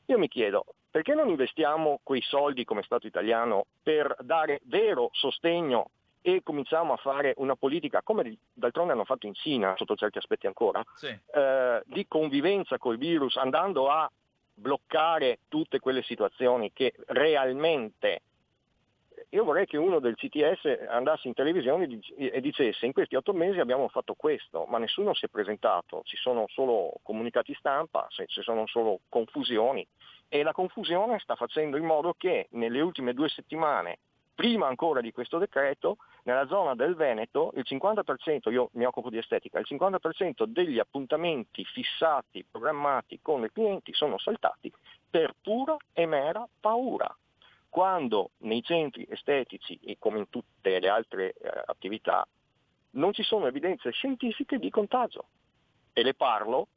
io mi chiedo perché non investiamo quei soldi come Stato italiano per dare vero sostegno e cominciamo a fare una politica, come d'altronde hanno fatto in Cina, sotto certi aspetti ancora, sì. eh, di convivenza col virus, andando a bloccare tutte quelle situazioni che realmente io vorrei che uno del CTS andasse in televisione e dicesse in questi otto mesi abbiamo fatto questo, ma nessuno si è presentato, ci sono solo comunicati stampa, ci sono solo confusioni e la confusione sta facendo in modo che nelle ultime due settimane, prima ancora di questo decreto, nella zona del Veneto il 50%, io mi occupo di estetica, il 50% degli appuntamenti fissati, programmati con i clienti sono saltati per pura e mera paura quando nei centri estetici e come in tutte le altre eh, attività non ci sono evidenze scientifiche di contagio. E le parlo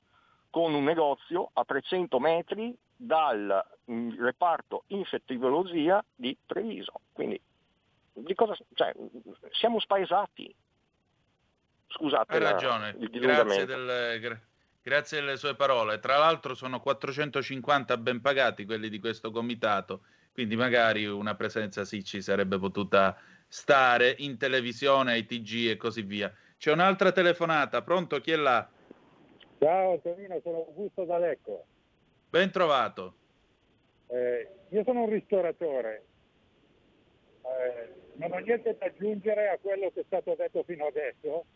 con un negozio a 300 metri dal mm, reparto infettivologia di Treviso. Quindi di cosa, cioè, siamo spaesati. Scusate. Hai ragione, grazie, del, grazie delle sue parole. Tra l'altro sono 450 ben pagati quelli di questo comitato quindi magari una presenza sì ci sarebbe potuta stare in televisione, ai TG e così via. C'è un'altra telefonata, pronto? Chi è là? Ciao Tonino, sono Augusto D'Alecco. Ben trovato. Eh, io sono un ristoratore, eh, non ho niente da aggiungere a quello che è stato detto fino adesso,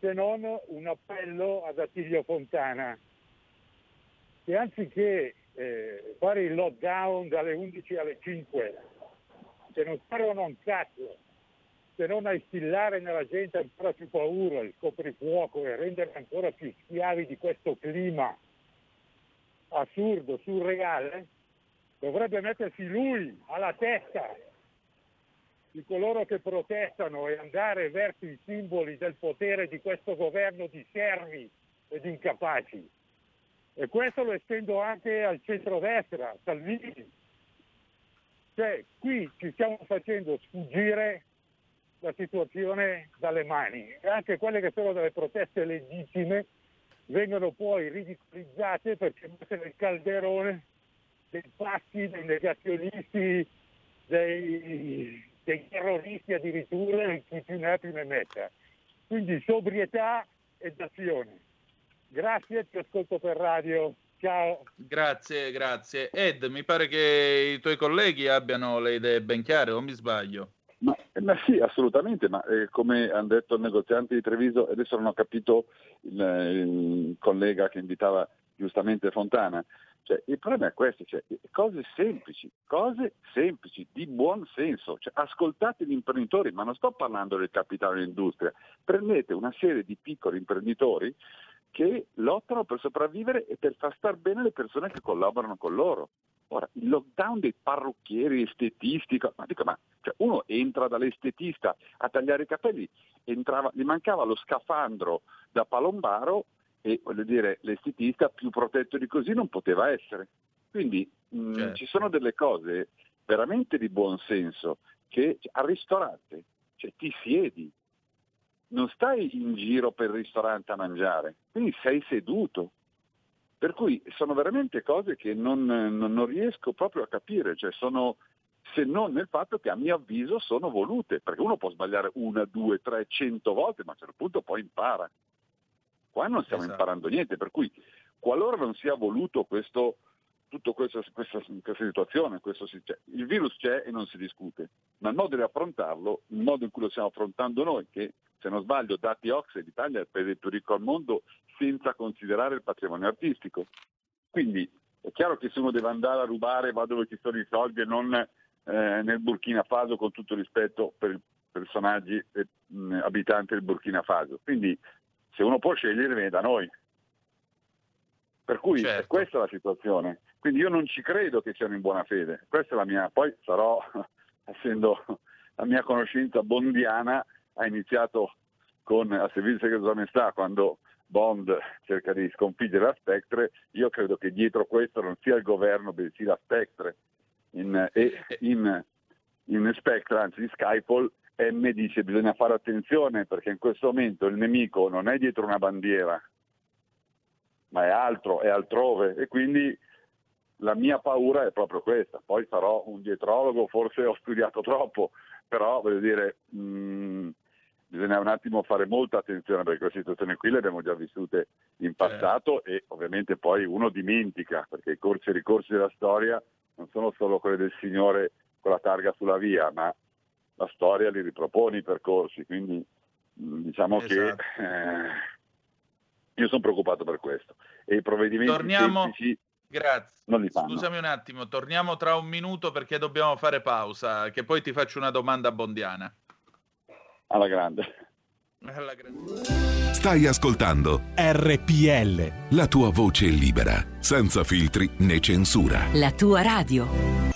se non un appello ad Attilio Fontana, che anziché eh, fare il lockdown dalle 11 alle 5, se non servono un cazzo, se non a instillare nella gente ancora più paura, il coprifuoco e rendere ancora più schiavi di questo clima assurdo, surreale, dovrebbe mettersi lui alla testa di coloro che protestano e andare verso i simboli del potere di questo governo di servi ed incapaci. E questo lo estendo anche al centrodestra, Salvini. Cioè, qui ci stiamo facendo sfuggire la situazione dalle mani e anche quelle che sono delle proteste legittime vengono poi ridicolizzate perché messe nel calderone dei pazzi, dei negazionisti, dei, dei terroristi addirittura chi più ne ha più ne metta. Quindi sobrietà ed azione. Grazie, ti ascolto per radio. Ciao. Grazie, grazie. Ed, mi pare che i tuoi colleghi abbiano le idee ben chiare, o mi sbaglio? Ma, ma sì, assolutamente, ma eh, come hanno detto i negozianti di Treviso, adesso non ho capito il, il collega che invitava giustamente Fontana, Cioè, il problema è questo, cioè, cose semplici, cose semplici, di buon senso. Cioè, ascoltate gli imprenditori, ma non sto parlando del capitale dell'industria. Prendete una serie di piccoli imprenditori che lottano per sopravvivere e per far star bene le persone che collaborano con loro. Ora, il lockdown dei parrucchieri, estetisti, ma dico, ma cioè uno entra dall'estetista a tagliare i capelli, entrava, gli mancava lo scafandro da palombaro e voglio dire l'estetista più protetto di così non poteva essere. Quindi mh, mm, certo. ci sono delle cose veramente di buon senso che cioè, al ristorante cioè, ti siedi, non stai in giro per il ristorante a mangiare, quindi sei seduto. Per cui sono veramente cose che non, non, non riesco proprio a capire, cioè sono, se non nel fatto che a mio avviso sono volute, perché uno può sbagliare una, due, tre, cento volte, ma a un certo punto poi impara. Qua non stiamo esatto. imparando niente, per cui qualora non sia voluto questo, tutta questa, questa, questa, situazione, questo, cioè, il virus c'è e non si discute, ma il modo di affrontarlo, il modo in cui lo stiamo affrontando noi, che se non sbaglio dati Ox l'Italia è il paese più ricco al mondo senza considerare il patrimonio artistico. Quindi è chiaro che se uno deve andare a rubare va dove ci sono i soldi e non eh, nel Burkina Faso con tutto rispetto per i personaggi e mh, abitanti del Burkina Faso. Quindi se uno può scegliere viene da noi. Per cui certo. è questa la situazione. Quindi io non ci credo che siano in buona fede. Questa è la mia, poi sarò, essendo la mia conoscenza bondiana, ha iniziato con a servizio segreto della maestà quando Bond cerca di sconfiggere la Spectre, io credo che dietro questo non sia il governo, bensì la Spectre. In, e in, in Spectre, anzi di Skyfall, M dice bisogna fare attenzione perché in questo momento il nemico non è dietro una bandiera, ma è altro, è altrove e quindi la mia paura è proprio questa. Poi sarò un dietrologo, forse ho studiato troppo, però voglio dire, mh, mm, bisogna un attimo fare molta attenzione perché queste situazioni qui le abbiamo già vissute in passato eh. e ovviamente poi uno dimentica perché i corsi e ricorsi della storia non sono solo quelli del signore con la targa sulla via, ma la storia li ripropone i percorsi, quindi mm, diciamo esatto. che eh, io sono preoccupato per questo. E i provvedimenti Torniamo... Grazie. Scusami un attimo, torniamo tra un minuto perché dobbiamo fare pausa, che poi ti faccio una domanda bondiana. Alla grande. Alla grande. Stai ascoltando RPL. La tua voce libera, senza filtri né censura. La tua radio.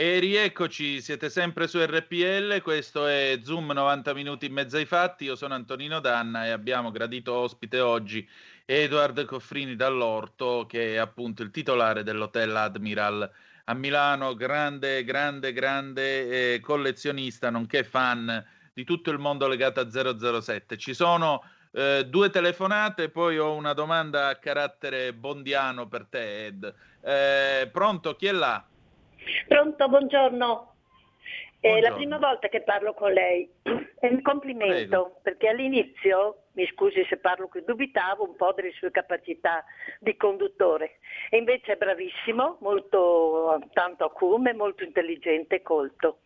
E rieccoci, siete sempre su RPL, questo è Zoom 90 minuti in mezzo ai fatti, io sono Antonino Danna e abbiamo gradito ospite oggi Edward Coffrini dall'Orto che è appunto il titolare dell'Hotel Admiral a Milano, grande, grande, grande eh, collezionista nonché fan di tutto il mondo legato a 007. Ci sono eh, due telefonate, poi ho una domanda a carattere bondiano per te Ed. Eh, pronto, chi è là? Pronto, buongiorno. È la prima volta che parlo con lei. È un complimento Prego. perché all'inizio, mi scusi se parlo qui, dubitavo un po' delle sue capacità di conduttore e invece è bravissimo, molto tanto acume, molto intelligente e colto.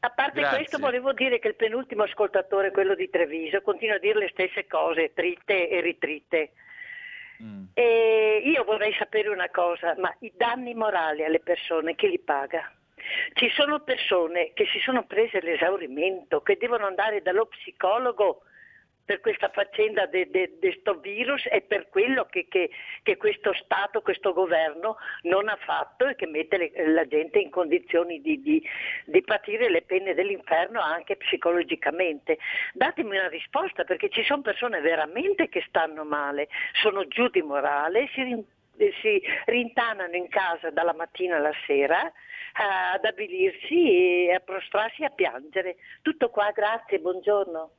A parte Grazie. questo volevo dire che il penultimo ascoltatore, quello di Treviso, continua a dire le stesse cose, tritte e ritritte. Mm. E io vorrei sapere una cosa, ma i danni morali alle persone chi li paga? Ci sono persone che si sono prese l'esaurimento, che devono andare dallo psicologo per questa faccenda di questo virus e per quello che, che, che, questo Stato, questo governo non ha fatto e che mette le, la gente in condizioni di, di, di, patire le pene dell'inferno anche psicologicamente. Datemi una risposta perché ci sono persone veramente che stanno male, sono giù di morale, si, si rintanano in casa dalla mattina alla sera ad abilirsi e a prostrarsi e a piangere. Tutto qua, grazie, buongiorno.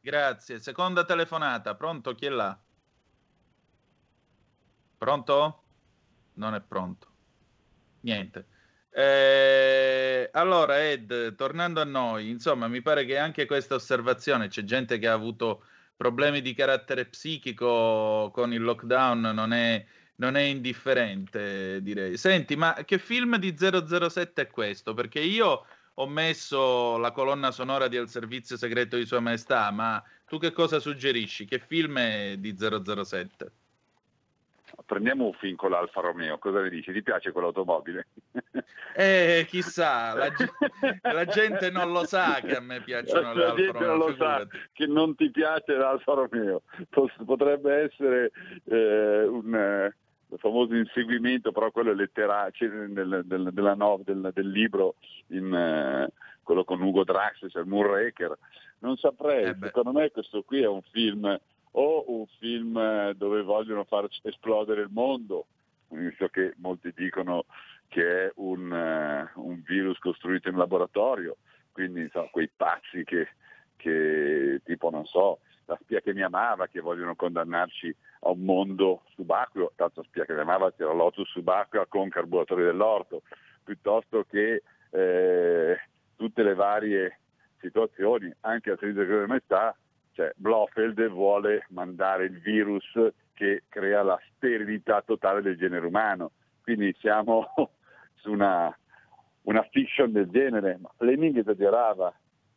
Grazie. Seconda telefonata. Pronto? Chi è là? Pronto? Non è pronto. Niente. Eh, allora, Ed, tornando a noi, insomma, mi pare che anche questa osservazione, c'è gente che ha avuto problemi di carattere psichico con il lockdown, non è, non è indifferente, direi. Senti, ma che film di 007 è questo? Perché io ho messo la colonna sonora di Al servizio segreto di Sua Maestà, ma tu che cosa suggerisci? Che film è di 007? Prendiamo un film con l'Alfa Romeo, cosa ne dici? Ti piace quell'automobile? Eh, chissà, la, la, gente non lo sa che a me piacciono le Alfa Romeo. non lo sa che non ti piace l'Alfa Romeo. Potrebbe essere eh, un il famoso inseguimento, però quello è letterario del, del, della no, del, del, libro, in, eh, quello con Ugo Drax, cioè il Moonraker. Non saprei, eh secondo me questo qui è un film o un film eh, dove vogliono far esplodere il mondo, visto che molti dicono che è un, uh, un virus costruito in laboratorio, quindi so, quei pazzi che, che tipo non so, la spia che mi amava, che vogliono condannarci a un mondo subacqueo, tanto spia che mi amava c'era Lotus subacquea con carburatori dell'orto, piuttosto che eh, tutte le varie situazioni, anche a Servizio di Maestà, cioè Blofeld vuole mandare il virus che crea la sterilità totale del genere umano, quindi siamo su una, una fiction del genere. Fleming esagerava,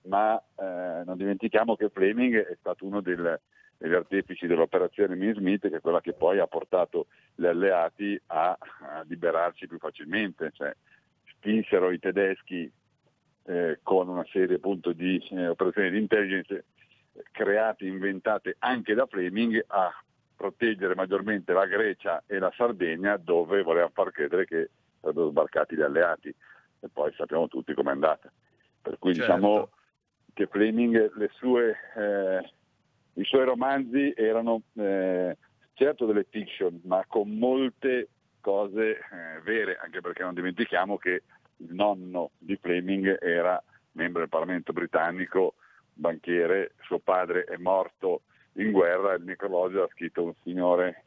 ma eh, non dimentichiamo che Fleming è stato uno del, degli artefici dell'operazione Min Smith, che è quella che poi ha portato gli alleati a, a liberarci più facilmente, cioè spinsero i tedeschi eh, con una serie appunto di eh, operazioni di intelligence create, inventate anche da Fleming a proteggere maggiormente la Grecia e la Sardegna dove volevano far credere che sarebbero sbarcati gli alleati e poi sappiamo tutti com'è andata. Per cui certo. diciamo che Fleming, sue, eh, i suoi romanzi erano eh, certo delle fiction, ma con molte cose eh, vere, anche perché non dimentichiamo che il nonno di Fleming era membro del Parlamento britannico, banchiere, suo padre è morto in guerra, il necrologio ha scritto un signore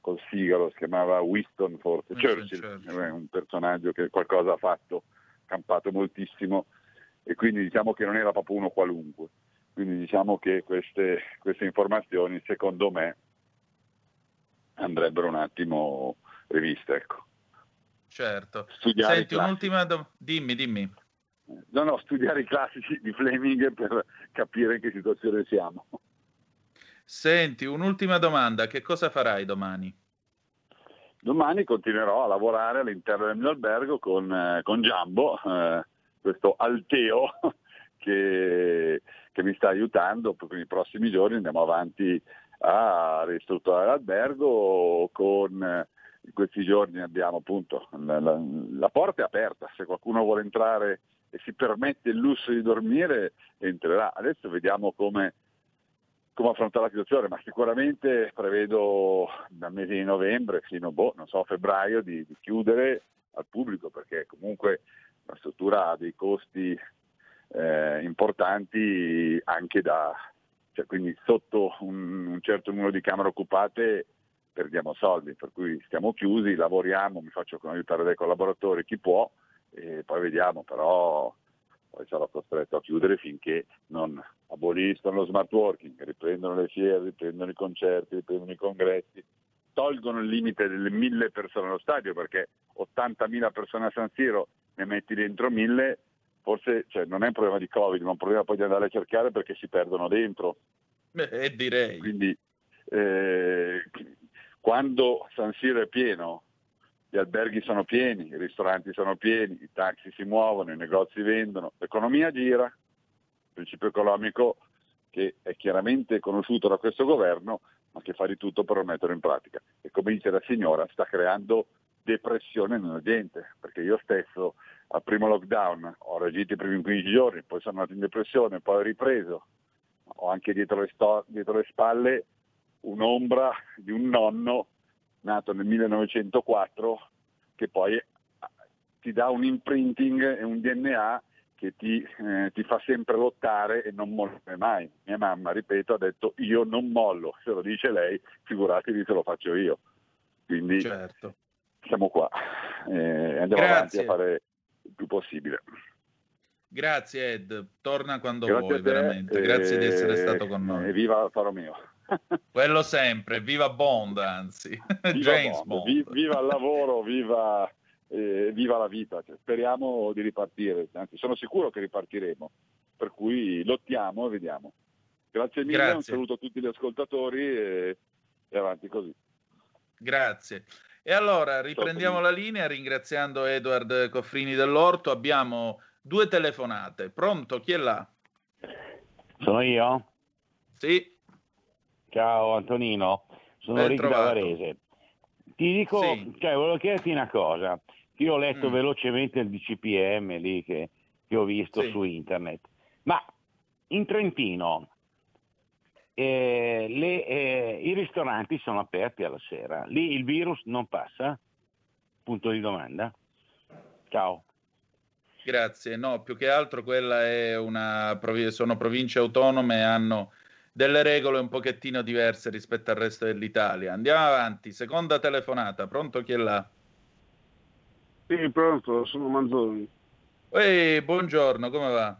col sigaro, si chiamava Winston forse, Churchill, Churchill, è un personaggio che qualcosa ha fatto, campato moltissimo e quindi diciamo che non era proprio uno qualunque. Quindi diciamo che queste, queste informazioni secondo me andrebbero un attimo riviste. Ecco. Certo. Studiare Senti, un'ultima domanda. Dimmi, dimmi. No, no, studiare i classici di Fleming per capire in che situazione siamo. Senti, un'ultima domanda. Che cosa farai domani? Domani continuerò a lavorare all'interno del mio albergo con, eh, con Giambo. Eh, questo alteo che, che mi sta aiutando, per i prossimi giorni andiamo avanti a ristrutturare l'albergo con in questi giorni abbiamo appunto la, la, la, porta è aperta, se qualcuno vuole entrare e si permette il lusso di dormire entrerà. Adesso vediamo come, come affrontare la situazione, ma sicuramente prevedo dal mese di novembre fino a boh, so, febbraio di, di chiudere al pubblico perché comunque la struttura ha dei costi eh, importanti anche da, cioè quindi sotto un, un, certo numero di camere occupate perdiamo soldi, per cui stiamo chiusi, lavoriamo, mi faccio aiutare dai collaboratori chi può e poi vediamo, però poi sarò costretto a chiudere finché non aboliscono lo smart working, riprendono le fiere, riprendono i concerti, riprendono i congressi, tolgono il limite delle mille persone allo stadio perché 80.000 persone a San Siro ne metti dentro mille, forse cioè, non è un problema di Covid, ma un problema poi di andare a cercare perché si perdono dentro. Beh, direi. Quindi eh, quando San Siro è pieno, gli alberghi sono pieni, i ristoranti sono pieni, i taxi si muovono, i negozi vendono, l'economia gira, il principio economico che è chiaramente conosciuto da questo governo, ma che fa di tutto per non metterlo in pratica. E come dice la signora, sta creando depressione nella gente, perché io stesso al primo lockdown ho reagito i primi 15 giorni, poi sono andato in depressione, poi ho ripreso, ho anche dietro le, sto- dietro le spalle un'ombra di un nonno nato nel 1904 che poi ti dà un imprinting e un DNA che ti, eh, ti, fa sempre lottare e non mollare mai. Mia mamma, ripeto, ha detto io non mollo, se lo dice lei, figuratevi se lo faccio io. Quindi certo. Siamo qua eh, andiamo Grazie. avanti a fare il più possibile. Grazie Ed, torna quando Grazie vuoi, veramente. Grazie di essere stato con noi. E viva Alfa Romeo. Quello sempre, viva Bond anzi. Viva James Bond. Bond. Viva il lavoro, viva, eh, viva la vita. Cioè, speriamo di ripartire, anzi sono sicuro che ripartiremo, per cui lottiamo e vediamo. Grazie mille, Grazie. un saluto a tutti gli ascoltatori e, e avanti così. Grazie. E allora riprendiamo la linea ringraziando Edward Coffrini dell'Orto. Abbiamo due telefonate. Pronto? Chi è là? Sono io? Sì. Ciao Antonino, sono ben da Varese. Ti dico, sì. cioè, volevo chiederti una cosa. Io ho letto mm. velocemente il DCPM lì che, che ho visto sì. su internet, ma in Trentino eh, le, eh, i ristoranti sono aperti alla sera, lì il virus non passa? Punto di domanda. Ciao. Grazie, no, più che altro quella è una, sono province autonome e hanno delle regole un pochettino diverse rispetto al resto dell'Italia. Andiamo avanti, seconda telefonata, pronto chi è là? Sì, pronto, sono Manzoni. Ehi, buongiorno, come va?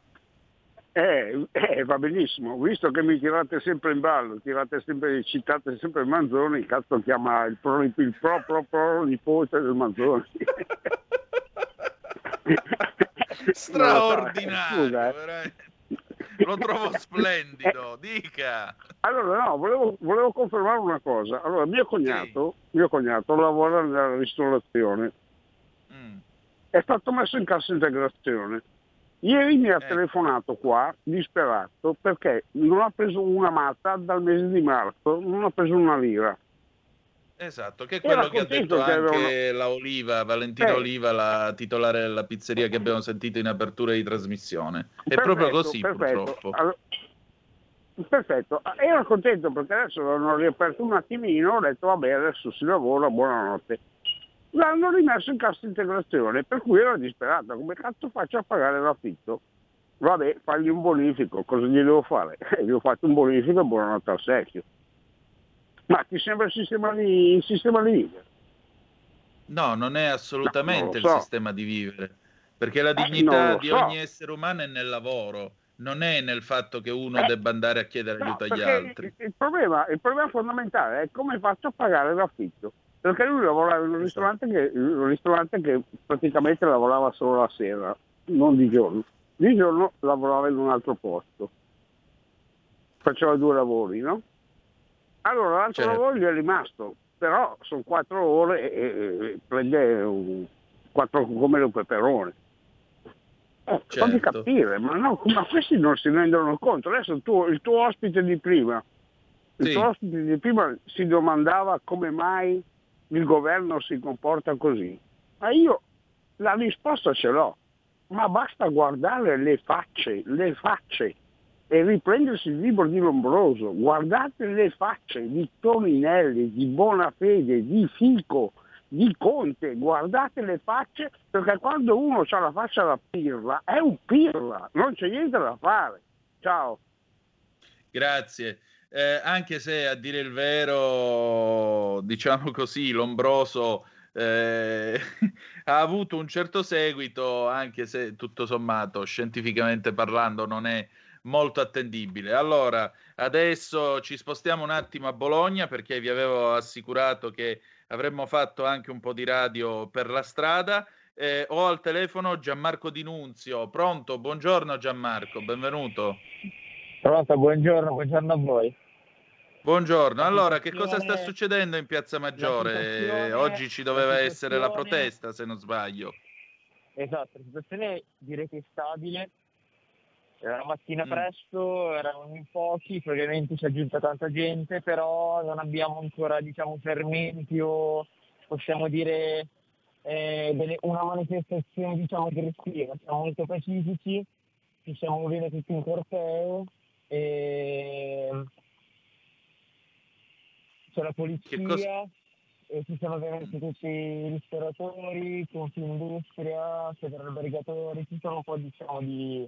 Eh, eh, va benissimo, visto che mi tirate sempre in ballo, tirate sempre, citate sempre Manzoni, cazzo chiama il pro, il pro, pro, pro nipote del Manzoni. Straordinario, no, eh. Lo trovo splendido, dica. Allora, no, volevo, volevo confermare una cosa. Allora, mio cognato, sì. mio cognato lavora nella ristorazione. Mm. È stato messo in cassa integrazione. Ieri mi ha eh. telefonato qua, disperato, perché non ha preso una matta dal mese di marzo, non ha preso una lira. Esatto, che è quello che ha detto che anche avevano... la Oliva, Valentina eh. Oliva, la titolare della pizzeria che abbiamo sentito in apertura di trasmissione. È perfetto, proprio così, perfetto. purtroppo. Allora, perfetto, ero contento perché adesso l'hanno riaperto un attimino, ho detto vabbè adesso si lavora, buonanotte. L'hanno rimesso in cassa integrazione, per cui ero disperata, come cazzo faccio a pagare l'affitto? Vabbè, fagli un bonifico, cosa gli devo fare? gli ho fatto un bonifico e buonanotte al secchio. Ma ti sembra il sistema di, il sistema di vivere? No, non è assolutamente no, so. il sistema di vivere, perché la eh, dignità eh, di so. ogni essere umano è nel lavoro, non è nel fatto che uno eh, debba andare a chiedere no, aiuto agli altri. Il, il, problema, il, problema, fondamentale è come faccio a pagare l'affitto, perché lui lavorava in un ristorante che, un ristorante che praticamente lavorava solo la sera, non di giorno. Di giorno lavorava in un altro posto, faceva due lavori, no? Allora l'altro certo. lavoro gli è rimasto, però sono quattro ore e, e prende un, quattro come un peperone. Eh, certo. Fammi capire, ma, no, ma questi non si rendono conto. Adesso tu, il tuo ospite di prima, il sì. tuo ospite di prima si domandava come mai il governo si comporta così. Ma io la risposta ce l'ho, ma basta guardare le facce, le facce e riprendersi il libro di Lombroso, guardate le facce di Toninelli, di Bonafede, di Fico, di Conte, guardate le facce perché quando uno ha la faccia da pirla è un pirla, non c'è niente da fare. Ciao. Grazie. Eh, anche se a dire il vero, diciamo così, Lombroso eh, ha avuto un certo seguito, anche se tutto sommato, scientificamente parlando, non è molto attendibile. Allora, adesso ci spostiamo un attimo a Bologna perché vi avevo assicurato che avremmo fatto anche un po' di radio per la strada. Eh, ho al telefono Gianmarco Dinunzio. Pronto? Buongiorno Gianmarco, benvenuto. Pronto, buongiorno, buongiorno a voi. Buongiorno, allora che cosa sta succedendo in Piazza Maggiore? Oggi ci doveva essere la protesta, se non sbaglio. Esatto, la situazione direi che è stabile, La mattina mm. presto erano in pochi, ovviamente si è aggiunta tanta gente, però non abbiamo ancora diciamo, fermenti o possiamo dire eh, delle, una manifestazione diciamo, aggressiva, siamo molto pacifici, ci siamo muovendo tutti in corteo e c'è la polizia e ci sono ovviamente tutti i ristoratori, Confindustria, Federalbergatori, ci sono un po' diciamo di,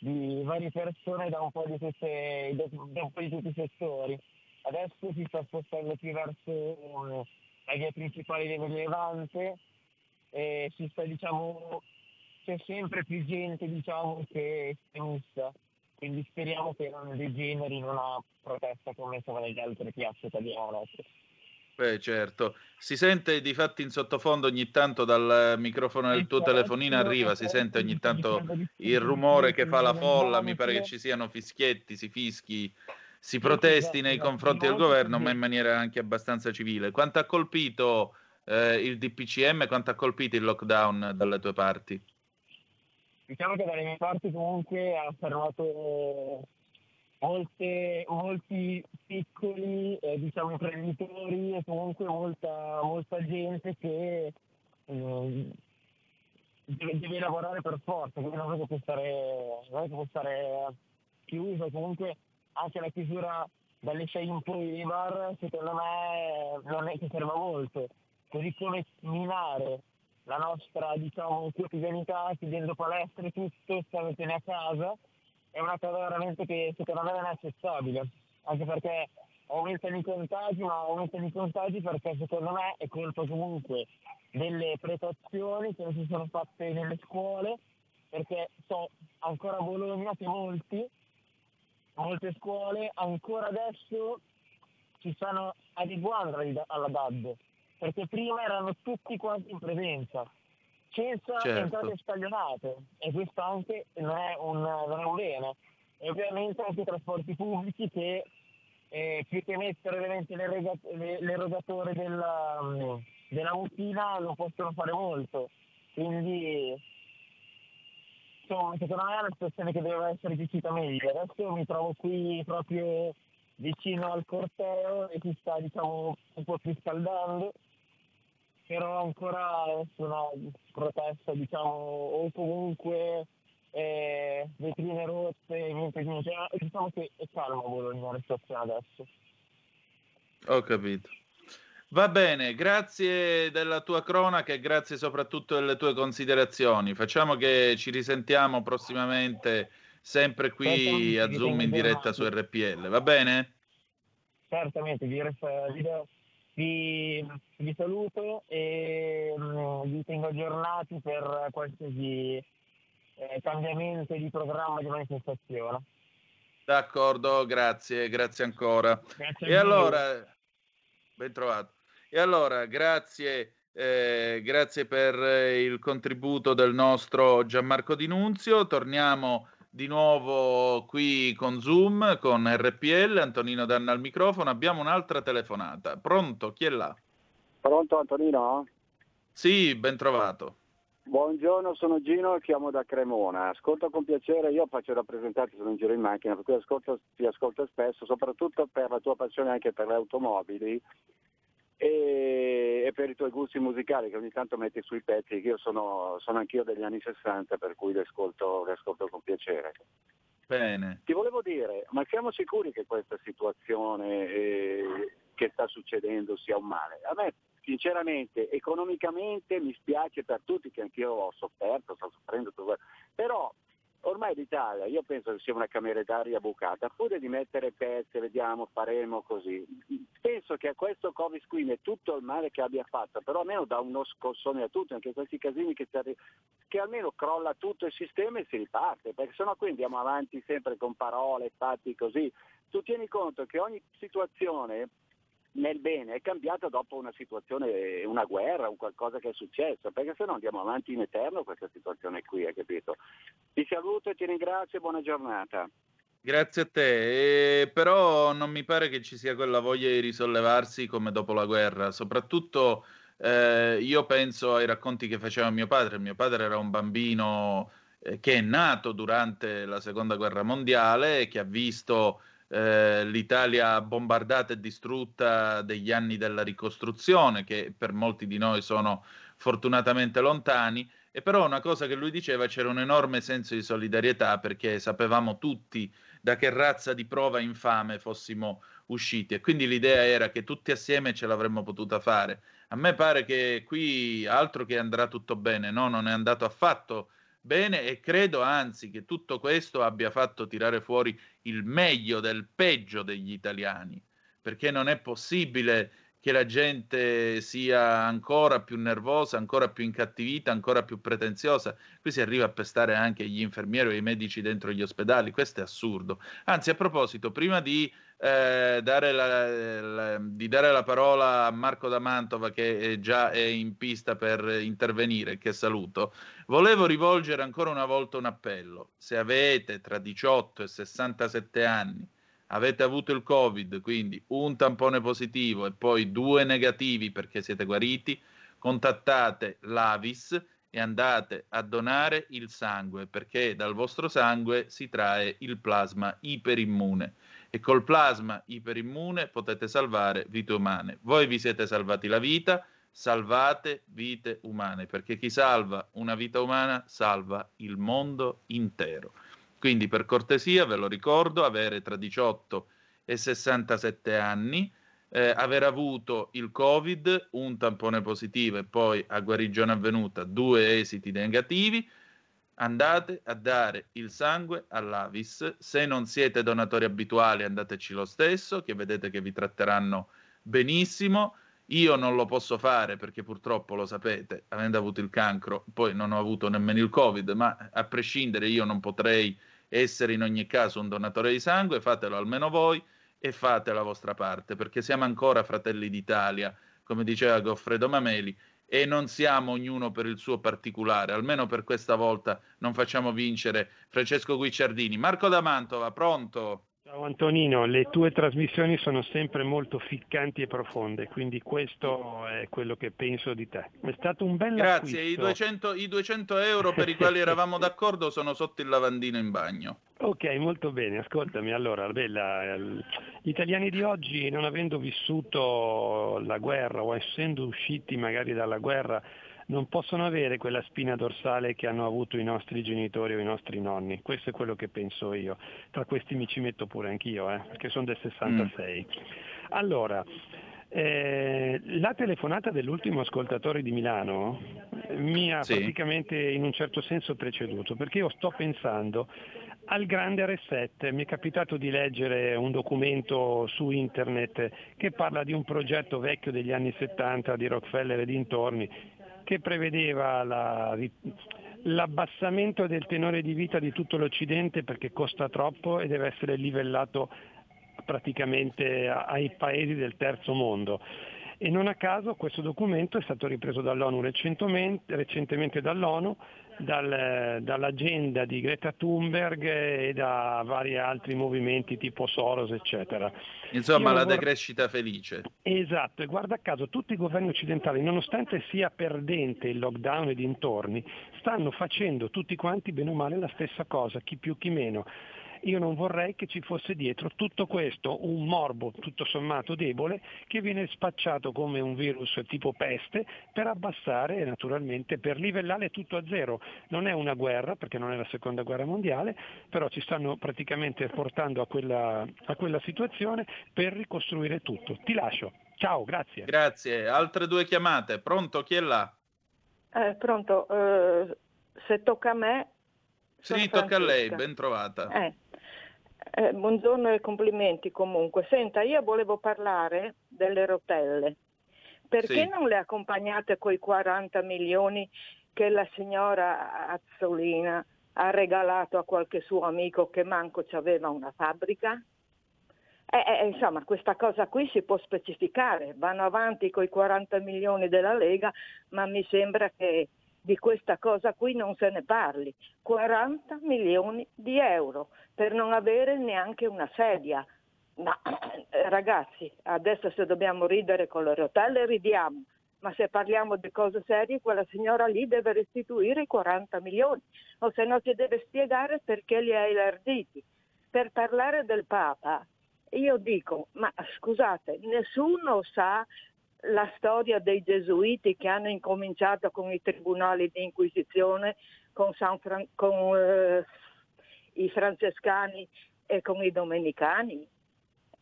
di varie persone da un po' di, tutte, da un po' di tutti i settori. Adesso si sta spostando più verso la via principale di Levante e si sta diciamo c'è sempre più gente diciamo che è estremista quindi speriamo che non degeneri in una protesta come sono nelle altre piazze italiane Beh, certo. Si sente di fatti in sottofondo ogni tanto dal microfono del tuo telefonino arriva, si sente ogni tanto il rumore che fa la folla, mi pare che ci siano fischietti, si fischi, si protesti nei confronti del governo, ma in maniera anche abbastanza civile. Quanto ha colpito eh, il DPCM, quanto ha colpito il lockdown dalle tue parti? Diciamo che dalle mie parti comunque ha fermato molte, molti piccoli eh, diciamo, imprenditori e comunque molta, molta gente che eh, deve, deve, lavorare per forza, quindi non è che può stare, non può stare chiuso, comunque anche la chiusura dalle 6 in poi dei bar secondo me non è che serva molto, così come minare la nostra diciamo, quotidianità chiudendo palestre tutto, startene a casa è una cosa veramente che secondo me non è accettabile, anche perché aumentano i contagi, ma aumentano i contagi perché secondo me è colpa comunque delle precauzioni che non si sono fatte nelle scuole, perché so ancora a Bologna che molti, molte scuole ancora adesso si stanno adeguando alla DAD, perché prima erano tutti quanti in presenza senza certo. entrate scaglionate e questo anche non è un, non è un bene. E ovviamente anche i trasporti pubblici che eh, più che mettere ovviamente l'erogatore della, della mutina lo possono fare molto. Quindi insomma, secondo me è una situazione che deve essere gestita meglio. Adesso mi trovo qui proprio vicino al corteo e si sta diciamo un po' riscaldando però ancora una protesta diciamo o comunque eh, vetrine rotte, niente di cioè, diciamo che è calma Bologna la situazione adesso. Ho capito. Va bene, grazie della tua cronaca e grazie soprattutto delle tue considerazioni. Facciamo che ci risentiamo prossimamente sempre qui a Zoom in diretta su RPL, va bene? Certamente, vi, vi, vi, vi saluto e um, vi tengo aggiornati per qualsiasi eh, cambiamento di programma di manifestazione. D'accordo, grazie, grazie ancora. Grazie e allora, ben trovato. E allora, grazie, eh, grazie per il contributo del nostro Gianmarco Dinunzio. Torniamo di nuovo qui con Zoom, con RPL, Antonino Danna al microfono, abbiamo un'altra telefonata. Pronto? Chi è là? Pronto Antonino? Sì, ben trovato. Buongiorno, sono Gino, chiamo da Cremona. Ascolto con piacere, io faccio rappresentante, sono in giro in macchina, per cui ascolto, ti ascolto spesso, soprattutto per la tua passione anche per le automobili e, per i tuoi gusti musicali che ogni tanto metti sui pezzi, che io sono, sono anch'io degli anni 60 per cui le ascolto, le ascolto con piacere. Bene. Ti volevo dire, ma siamo sicuri che questa situazione eh, che sta succedendo sia un male? A me sinceramente economicamente mi spiace per tutti che anch'io ho sofferto, sto soffrendo, però ormai l'Italia io penso che sia una camera d'aria bucata, pure di mettere pezzi, vediamo, faremo così. Penso che a questo Covid qui è tutto il male che abbia fatto, però almeno dà uno scossone a tutti, anche questi casini che, che almeno crolla tutto il sistema e si riparte, perché sennò qui andiamo avanti sempre con parole, fatti così. Tu tieni conto che ogni situazione nel bene è cambiata dopo una situazione, una guerra, un qualcosa che è successo, perché se no andiamo avanti in eterno questa situazione qui, hai capito? Ti saluto e ti ringrazio e buona giornata. Grazie a te, eh, però non mi pare che ci sia quella voglia di risollevarsi come dopo la guerra, soprattutto eh, io penso ai racconti che faceva mio padre, mio padre era un bambino eh, che è nato durante la seconda guerra mondiale, che ha visto eh, l'Italia bombardata e distrutta degli anni della ricostruzione, che per molti di noi sono fortunatamente lontani. E però una cosa che lui diceva c'era un enorme senso di solidarietà perché sapevamo tutti da che razza di prova infame fossimo usciti e quindi l'idea era che tutti assieme ce l'avremmo potuta fare. A me pare che qui altro che andrà tutto bene, no, non è andato affatto bene e credo anzi che tutto questo abbia fatto tirare fuori il meglio del peggio degli italiani, perché non è possibile che la gente sia ancora più nervosa, ancora più incattivita, ancora più pretenziosa. Qui si arriva a pestare anche gli infermieri o i medici dentro gli ospedali, questo è assurdo. Anzi, a proposito, prima di, eh, dare, la, la, di dare la parola a Marco da Mantova, che è già è in pista per intervenire, che saluto, volevo rivolgere ancora una volta un appello. Se avete tra 18 e 67 anni, avete avuto il Covid, quindi un tampone positivo e poi due negativi perché siete guariti, contattate l'Avis e andate a donare il sangue perché dal vostro sangue si trae il plasma iperimmune e col plasma iperimmune potete salvare vite umane. Voi vi siete salvati la vita, salvate vite umane perché chi salva una vita umana salva il mondo intero. Quindi per cortesia ve lo ricordo, avere tra 18 e 67 anni, eh, aver avuto il Covid, un tampone positivo e poi a guarigione avvenuta due esiti negativi, andate a dare il sangue all'Avis. Se non siete donatori abituali andateci lo stesso, che vedete che vi tratteranno benissimo. Io non lo posso fare perché purtroppo lo sapete, avendo avuto il cancro, poi non ho avuto nemmeno il Covid, ma a prescindere io non potrei essere in ogni caso un donatore di sangue, fatelo almeno voi e fate la vostra parte, perché siamo ancora fratelli d'Italia, come diceva Goffredo Mameli, e non siamo ognuno per il suo particolare, almeno per questa volta non facciamo vincere Francesco Guicciardini. Marco da Mantova, pronto? Ciao Antonino, le tue trasmissioni sono sempre molto ficcanti e profonde, quindi questo è quello che penso di te. È stato un bel Grazie, i 200, i 200 euro per i quali eravamo d'accordo sono sotto il lavandino in bagno. Ok, molto bene, ascoltami, allora, bella, gli italiani di oggi non avendo vissuto la guerra o essendo usciti magari dalla guerra non possono avere quella spina dorsale che hanno avuto i nostri genitori o i nostri nonni. Questo è quello che penso io. Tra questi mi ci metto pure anch'io, eh, perché sono del 66. Mm. Allora, eh, la telefonata dell'ultimo ascoltatore di Milano mi ha sì. praticamente in un certo senso preceduto, perché io sto pensando al grande reset. Mi è capitato di leggere un documento su internet che parla di un progetto vecchio degli anni 70 di Rockefeller e dintorni che prevedeva la, l'abbassamento del tenore di vita di tutto l'Occidente perché costa troppo e deve essere livellato praticamente ai paesi del terzo mondo. E non a caso questo documento è stato ripreso dall'ONU recentemente, recentemente dall'ONU dal, dall'agenda di Greta Thunberg e da vari altri movimenti tipo Soros, eccetera. Insomma, Io la vorrei... decrescita felice. Esatto, e guarda caso, tutti i governi occidentali, nonostante sia perdente il lockdown e dintorni, stanno facendo tutti quanti bene o male la stessa cosa, chi più chi meno io non vorrei che ci fosse dietro tutto questo, un morbo tutto sommato debole che viene spacciato come un virus tipo peste per abbassare naturalmente, per livellare tutto a zero. Non è una guerra perché non è la seconda guerra mondiale, però ci stanno praticamente portando a quella, a quella situazione per ricostruire tutto. Ti lascio. Ciao, grazie. Grazie. Altre due chiamate. Pronto? Chi è là? Eh, pronto. Uh, se tocca a me. Sì, tocca a lei, ben trovata. Eh. Eh, buongiorno e complimenti comunque. Senta, io volevo parlare delle rotelle. Perché sì. non le accompagnate coi 40 milioni che la signora Azzolina ha regalato a qualche suo amico che manco ci aveva una fabbrica? Eh, eh, insomma, questa cosa qui si può specificare. Vanno avanti coi 40 milioni della Lega, ma mi sembra che di questa cosa qui non se ne parli. 40 milioni di euro per non avere neanche una sedia. Ma eh, ragazzi, adesso se dobbiamo ridere con le rotelle ridiamo, ma se parliamo di cose serie, quella signora lì deve restituire i 40 milioni, o se no si deve spiegare perché li ha elarditi. Per parlare del Papa, io dico, ma scusate, nessuno sa la storia dei gesuiti che hanno incominciato con i tribunali di inquisizione, con, Fran- con eh, i francescani e con i domenicani.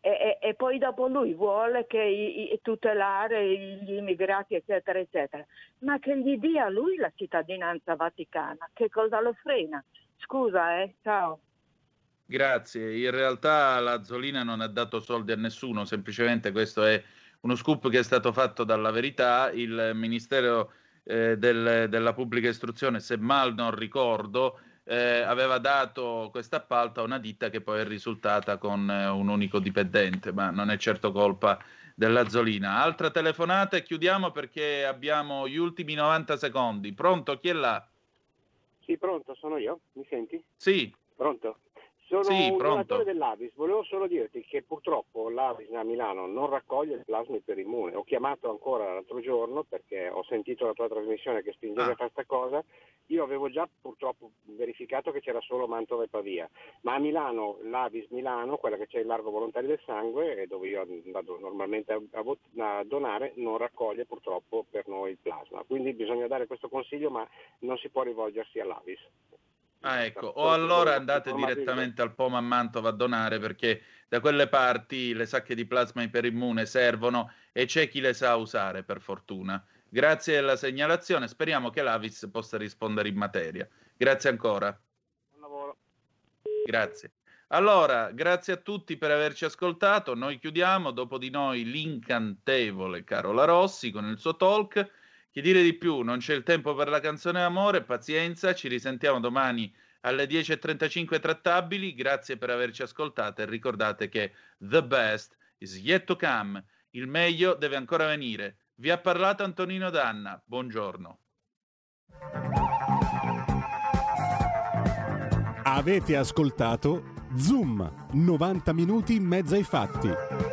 E, e, e, poi dopo lui vuole i, i, tutelare gli immigrati eccetera eccetera. Ma che gli dia lui la cittadinanza vaticana che cosa lo frena? Scusa eh ciao. Grazie. In realtà la Zolina non ha dato soldi a nessuno semplicemente questo è uno scoop che è stato fatto dalla verità il ministero eh, del, della pubblica istruzione se mal non ricordo eh, aveva dato questo appalto a una ditta che poi è risultata con eh, un unico dipendente, ma non è certo colpa della Zolina. Altra telefonata e chiudiamo perché abbiamo gli ultimi 90 secondi. Pronto? Chi è là? Sì, pronto, sono io. Mi senti? Sì. Pronto? Sono sì, un pronto. dell'Avis, volevo solo dirti che purtroppo l'Avis a Milano non raccoglie il plasma iperimmune. Ho chiamato ancora l'altro giorno perché ho sentito la tua trasmissione che spingeva ah. a fare questa cosa. Io avevo già purtroppo verificato che c'era solo Mantova e Pavia, ma a Milano l'Avis Milano, quella che c'è il largo volontari del sangue, dove io vado normalmente a, a, a donare, non raccoglie purtroppo per noi il plasma. Quindi bisogna dare questo consiglio, ma non si può rivolgersi all'Avis. Ah, ecco, o allora andate direttamente al Poma a Mantova a donare perché da quelle parti le sacche di plasma iperimmune servono e c'è chi le sa usare per fortuna. Grazie alla segnalazione, speriamo che l'Avis possa rispondere in materia. Grazie ancora. Buon lavoro. Grazie. Allora, grazie a tutti per averci ascoltato. Noi chiudiamo, dopo di noi l'incantevole Carola Rossi con il suo talk. Che dire di più? Non c'è il tempo per la canzone d'amore, pazienza, ci risentiamo domani alle 10.35 trattabili. Grazie per averci ascoltato e ricordate che the best is yet to come. Il meglio deve ancora venire. Vi ha parlato Antonino Danna. Buongiorno. Avete ascoltato Zoom, 90 minuti in mezzo ai fatti.